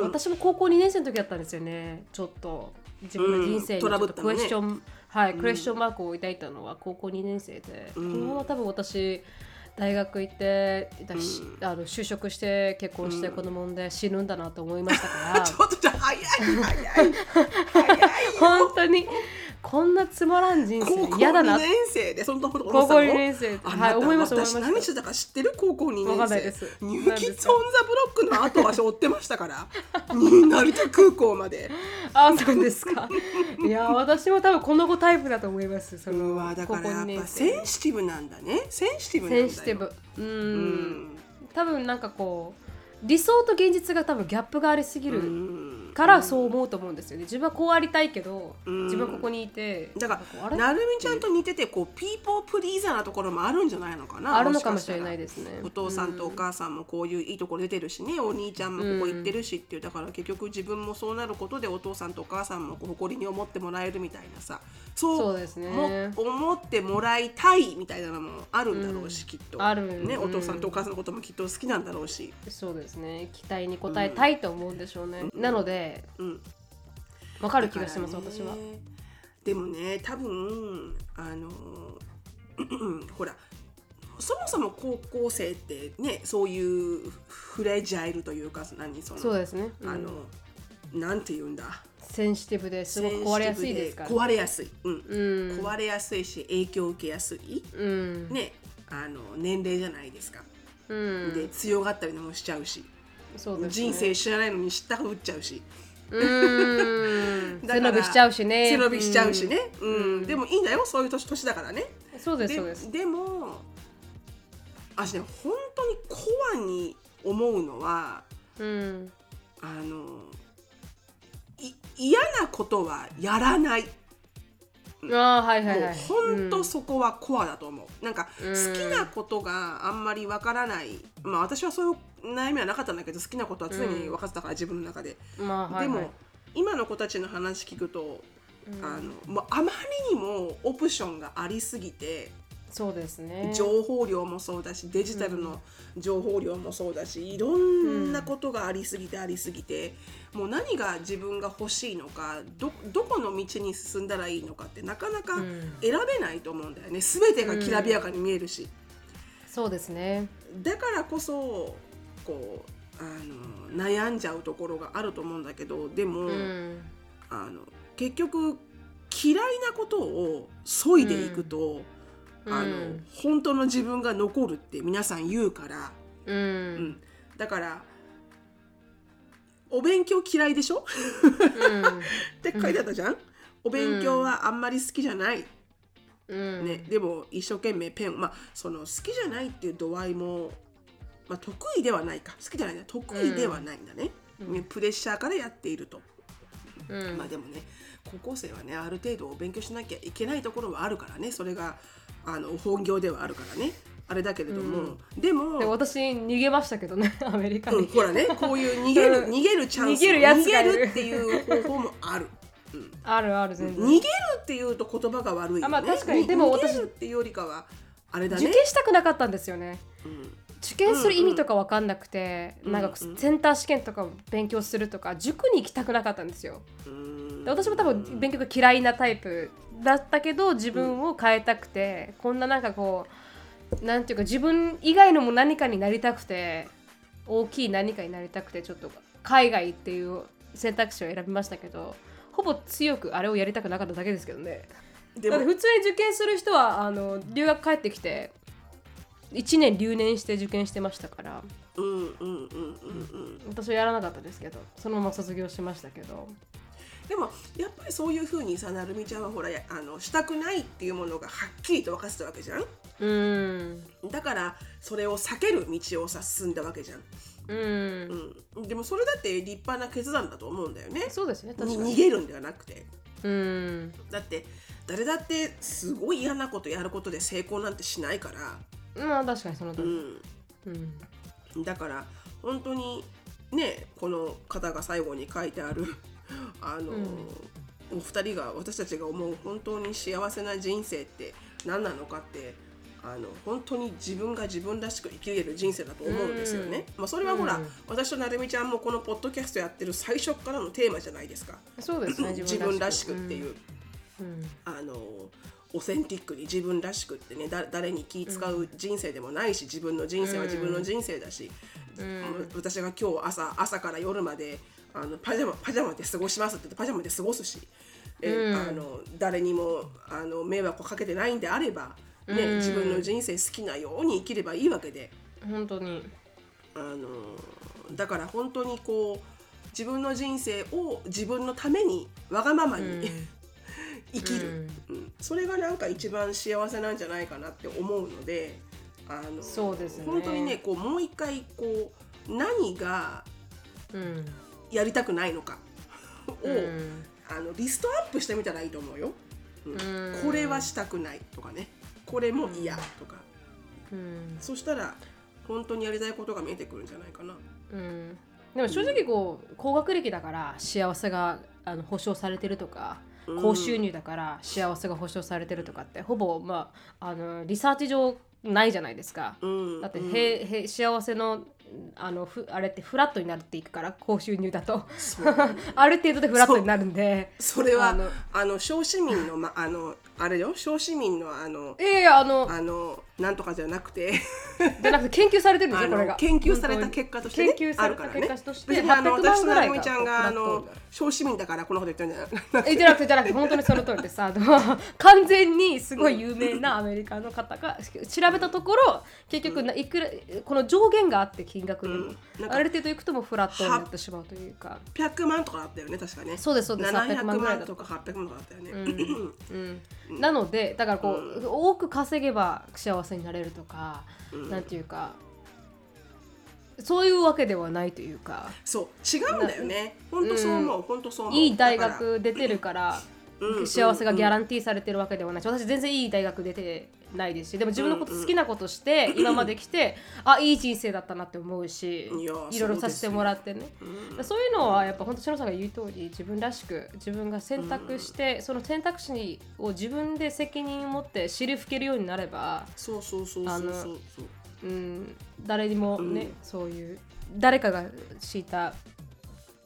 私も高校2年生の時だったんですよね。ちょっと自分の人生にちょっとクエスチョン、はい、クエスチョンマークを抱いたのは高校2年生で、うん。このまま多分私大学行ってだしあの就職して結婚して子供産んで死ぬんだなと思いましたから。*laughs* ちょっとじゃあ早い早い早い。本当にこんなつまらん人高校生嫌だな。2年生でそのところ高校2年生あはい思います私何してたか知ってる？高校2年生。わかんないです。ニューキッズ・オン・ザ・ブロックの後は追ってましたから。*laughs* 成田空港まであそうですか。いや私も多分この子タイプだと思います。そのうわ高校2年生だからやっぱセンシティブなんだね。センシティブセンシティブ。ううん。ん多分なんかこう理想と現実が多分ギャップがありすぎうるんからそう思うと思うんですよね。自分はこうありたいけどうん。自分はここにいてだからなるみちゃんと似ててこう people pleaser なところもあるんじゃないのかなあるのかもしれないですね。お父さんとお母さんもこういういいところ出てるしねお兄ちゃんもここ行ってるしっていうだから結局自分もそうなることでお父さんとお母さんも誇りに思ってもらえるみたいなさそうですね。も思ってもらいたいみたいなのもあるんだろうし、きっと。ある。ね、うん。お父さんとお母さんのこともきっと好きなんだろうし、そうですね。期待に応えたいと思うんでしょうね、なのでうん、わかる気がしますだからね私はでもね多分あの *clears throat* ほらそもそも高校生ってねそういうフレジャイルというか何そのそうですね、うん。あのなんて言うんだ？センシティブですごく壊れやすいですから、壊れやすい、うん。うん。壊れやすいし影響を受けやすい、うん、ねあの年齢じゃないですか、うん、で強がったりもしちゃうし、そうですね。人生知らないのに知ったふっちゃうし。うーん *laughs* 背伸びしちゃうしね。背伸びしちゃうしね、うん。でもいいんだよそういう年年だからね。うんそうですそうです。でも私ね本当にコアに思うのはうん。あのい嫌なことはやらない。ああはいはいはい。本当そこはコアだと思う、なんかうん。好きなことがあんまりわからない、まあ私はそういう悩みはなかったんだけど好きなことは常に分かってたから、自分の中で、うんまあはいはい。でも今の子たちの話聞くと、あのもうあまりにもオプションがありすぎて、そうですね。情報量もそうだしデジタルの情報量もそうだしいろんなことがありすぎてありすぎて、もう何が自分が欲しいのかどどこの道に進んだらいいのかってなかなかうん。選べないと思うんだよね。全てがきらびやかに見えるし、そうですね。だからこそこうあの悩んじゃうところがあると思うんだけどでも、うん。あの結局嫌いなことを削いでいくと、うん。あのうん。本当の自分が残るって皆さん言うから、ううん。ん、だからお勉強嫌いでしょ？*laughs* って書いてあったじゃん、お勉強はあんまり好きじゃない、うん。ね、でも一生懸命ペンまあその好きじゃないっていう度合いも、まあ、得意ではないか。好きじゃないね。得意ではないんだね、ねプレッシャーからやっていると。うん。まあでもね高校生はねある程度勉強しなきゃいけないところはあるからね。それがあの本業ではあるからね。あれだけれども、でもで私逃げましたけどね。*laughs* アメリカに、うんほらね。こういう逃げる、うん。逃げるチャンス逃げるやつ逃げるっていう方法もある。うん。あるある全然。逃げるっていうと言葉が悪いよね。あまあ確かに。でも私逃げるっていうよりかはあれだね。受験したくなかったんですよね。うん受験する意味とか分かんなくて、うんなんかうんセンター試験とか勉強するとか塾に行きたくなかったんですよ。うん。で私も多分勉強が嫌いなタイプだったけど自分を変えたくて、こんななんかこうなんていうか自分以外のも何かになりたくて大きい何かになりたくてちょっと海外っていう選択肢を選びましたけどほぼ強くあれをやりたくなかっただけですけどね。だって普通に受験する人はあの留学帰ってきて1年留年して受験してましたからうんうんうんうんうん。私はやらなかったですけどそのまま卒業しましたけどでもやっぱりそういうふうにさなるみちゃんはほらやあのしたくないっていうものがはっきりと分かってたわけじゃん？うんだからそれを避ける道をさ進んだわけじゃん。うんうん、でもそれだって立派な決断だと思うんだよね。そうですね確かにに逃げるんではなくて。うんだって誰だってすごい嫌なことやることで成功なんてしないから。まあ確かにその通うり、ん、うん、だから本当にねこの方が最後に書いてある *laughs* あの、お二人が私たちが思う本当に幸せな人生って何なのかってあの本当に自分が自分らしく生きれる人生だと思うんですよね。まあ、それはほら、うん。私となるみちゃんもこのポッドキャストやってる最初からのテーマじゃないですか。そうですね自分らしく。っていう。うん。あのオセンティックに自分らしくってね誰に気使う人生でもないし自分の人生は自分の人生だし、私が今日朝朝から夜まであのパジャマパジャマで過ごしますって言ってパジャマで過ごすし、えうんあの誰にもあの迷惑をかけてないんであれば、ねうん自分の人生好きなように生きればいいわけで本当にあのだから本当にこう自分の人生を自分のためにわがままに、うん生きる、うん。それがなんか一番幸せなんじゃないかなって思うのであのそうですね。本当にねこうもう一回こう何がうん。やりたくないのかを、うん。あのリストアップしてみたらいいと思うよ。うん。うん。これはしたくないとかね。これも嫌とか、うん。そしたら本当にやりたいことが見えてくるんじゃないかな。うん。でも正直こう高学歴だから幸せがあの保証されてるとかうん高収入だから幸せが保証されてるとかってほぼまああのリサーチ上ないじゃないですか。うん。だって、うん。へへ幸せのあのふあれってフラットになっていくから高収入だと。*laughs* ある程度でフラットになるんで。それはあのあの小市民の、ま、あのあれよ小市民のあのいやいやあのあのなんとかじゃなくて。じゃなくて研究されてるんですあよこれが。の研究された結果として、ね、研究された結果として別にあの800万ぐらいがなるみちゃんがあの小市民だからこのこと言ってるんじゃないえじゃなくてじゃなくて本当にその通りです。あの *laughs* 完全にすごい有名なアメリカの方が調べたところ結局ないくらこの上限があって金額でも、うん。ある程度いくともうフラットになってしまうというか。100万とかだったよね確かね。そうですそうです。800 700万とか800万とかだったよね、うん、なのでだからこう、多く稼げば幸せになれるとか、うん。なんていうかそういうわけではないというか。そう違うんだよね。本当そう思う、本当そう思う。いい大学出てるからうん幸せがギャランティーされてるわけではないし私全然いい大学出てないですしでも自分のこと好きなことして今まで来て *clears throat* あいい人生だったなって思うしいろいろさせてもらってね。そういうのはやっぱ本当篠さんが言う通り自分らしく自分が選択してその選択肢を自分で責任を持って尻拭けるようになればそうそうそうそうそうそう。うん、誰にもね、うん。そういう誰かが敷いた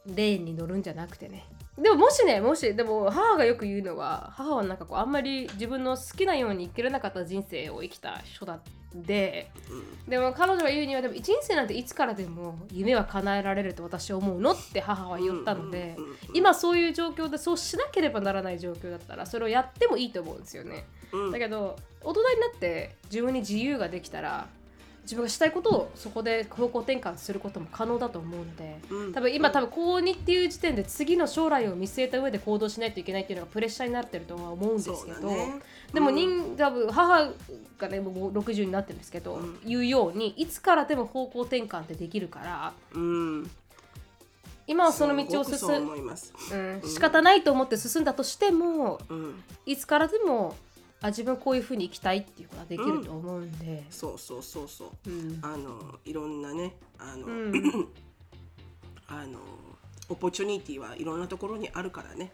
レーンに乗るんじゃなくてねでももしねもしでも母がよく言うのは母はなんかこうあんまり自分の好きなように生きれなかった人生を生きた人だででも彼女が言うにはでも人生なんていつからでも夢は叶えられると私は思うのって母は言ったのでうんうんうんうん。今そういう状況でそうしなければならない状況だったらそれをやってもいいと思うんですよね。うん。だけど大人になって自分に自由ができたら自分がしたいことをそこで方向転換することも可能だと思うのでうん。多分今多分高2っていう時点で次の将来を見据えた上で行動しないといけないっていうのがプレッシャーになってるとは思うんですけど、だね。でも人多分母がねもう60になってるんですけど、うん。言うようにいつからでも方向転換ってできるからうん。今はその道を進思います。うん、仕方ないと思って進んだとしてもうん。いつからでもあ自分こういうふうに生きたいっていうことができると思うんで、そうそうそうそう。うん。あのいろんなねあの、うん。*coughs* あのオポチュニティはいろんなところにあるからね。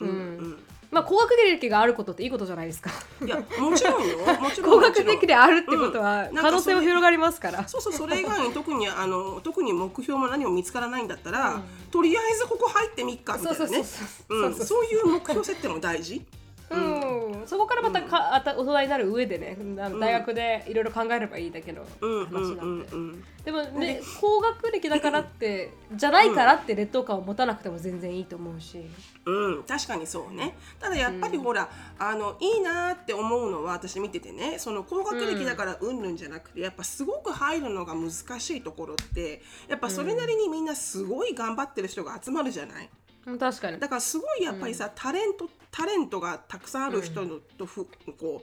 うん。まあ高学歴があることっていいことじゃないですか。うんいやもちろんよ。*laughs* もちろん。高学歴であるってことは可能性も広がりますから、そうそうそれ以外に特にあの特に目標も何も見つからないんだったら、うん。とりあえずここ入ってみっかみたそそういうなそうそうねうん。そういう目標設定も大事うん、そこからまたか、あた大人になる上でねあの大学でいろいろ考えればいいだけの話なんんうん。でもね高学歴だからってじゃないからって劣等感を持たなくても全然いいと思うし、うん、確かにそうね。ただやっぱりほら、あのいいなーって思うのは私見ててねその高学歴だからうん。ぬんじゃなくて、やっぱすごく入るのが難しいところってやっぱそれなりにみんなすごい頑張ってる人が集まるじゃない？うん確かに。だからすごいやっぱりさ、タレントタレントがたくさんある人のとふ、こ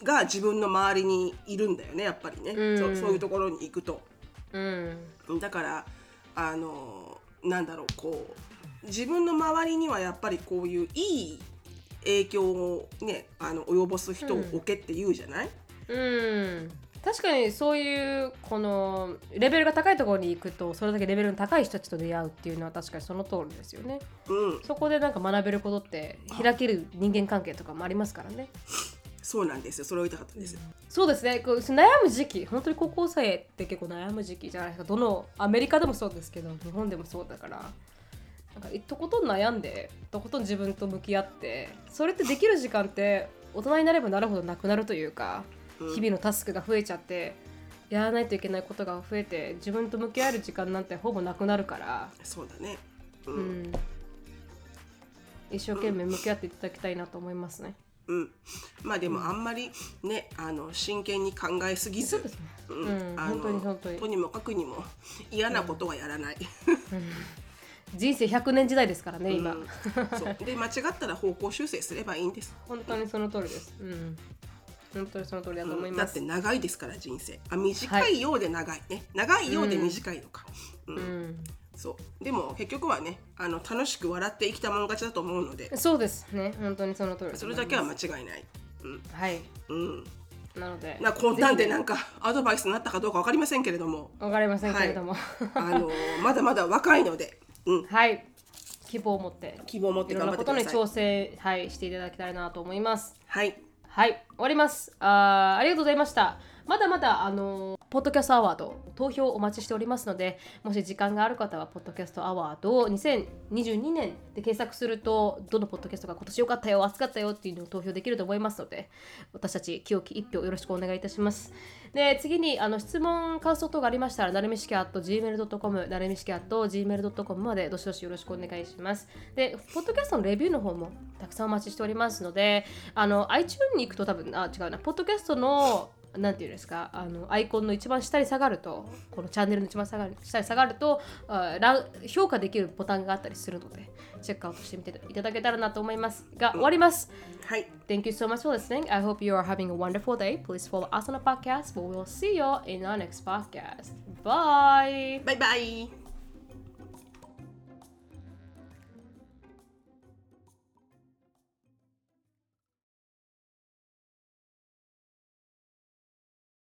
うが自分の周りにいるんだよねやっぱりね、うん。そうそういうところに行くと。うん。だからあのなんだろうこう自分の周りにはやっぱりこういういい影響をねあの及ぼす人を置けって言うじゃない、うん確かにそういうこのレベルが高いところに行くとそれだけレベルの高い人たちと出会うっていうのは確かにその通りですよね。うん、そこでなんか学べることって開ける人間関係とかもありますからね。そうなんですよ。それを言いたかったんです。よ。そうですね。こう悩む時期本当に高校生って結構悩む時期じゃないですか。どのアメリカでもそうですけど日本でもそうだから。なんかとことん悩んでとことん自分と向き合ってそれってできる時間って大人になればなるほどなくなるというか、うん日々のタスクが増えちゃってやらないといけないことが増えて自分と向き合える時間なんてほぼなくなるから、そうだね、ううん。ん、一生懸命向き合っていただきたいなと思いますね。うん、まあでもあんまりねあの真剣に考えすぎずそうん。うん本当に本当に。とにもかくにも嫌なことはやらない。*laughs* 人生100年時代ですからね今、うん。そう。で間違ったら方向修正すればいいんです。本当にその通りです。うん。本当にその通りだと思います。だって長いですから人生あ短いようで長いね、長いようで短いのか、うんうん。そうでも結局はねあの楽しく笑って生きたもの勝ちだと思うのでそうですね。本当にその通りそれだけは間違いない、うんはい。うん、なので。なこんなんでなんかアドバイスになったかどうか分かりませんけれどもわかりませんけれども。あのまだまだ若いので、うん、はい。希望を持って。希望を持っていろん頑張ってくださいなことに挑戦、はい、していただきたいなと思います。はいはい、終わります。あありがとうございました。まだまだ、あのーポッドキャストアワード、投票お待ちしておりますので、もし時間がある方は、ポッドキャストアワードを2022年で検索すると、どのポッドキャストが今年良かったよ、暑かったよっていうのを投票できると思いますので、私たち、清き一票よろしくお願いいたします。で、次に、あの質問、感想等がありましたら、なるみしき at gmail.com、なるみしき at gmail.com までどしどしよろしくお願いします。で、ポッドキャストのレビューの方もたくさんお待ちしておりますので、あの、iTune に行くと多分、あ、違うな、ポッドキャストのなんていうんですかあのアイコンの一番下に下がるとこのチャンネルの一番下がる下に下がるとあ評価できるボタンがあったりするのでチェックアウトしてみていただけたらなと思いますが終わりますはい。 Thank you so much for listening. I hope you are having a wonderful day. Please follow us on the podcast. But we'll see you in our next podcast. Bye. バイバイ。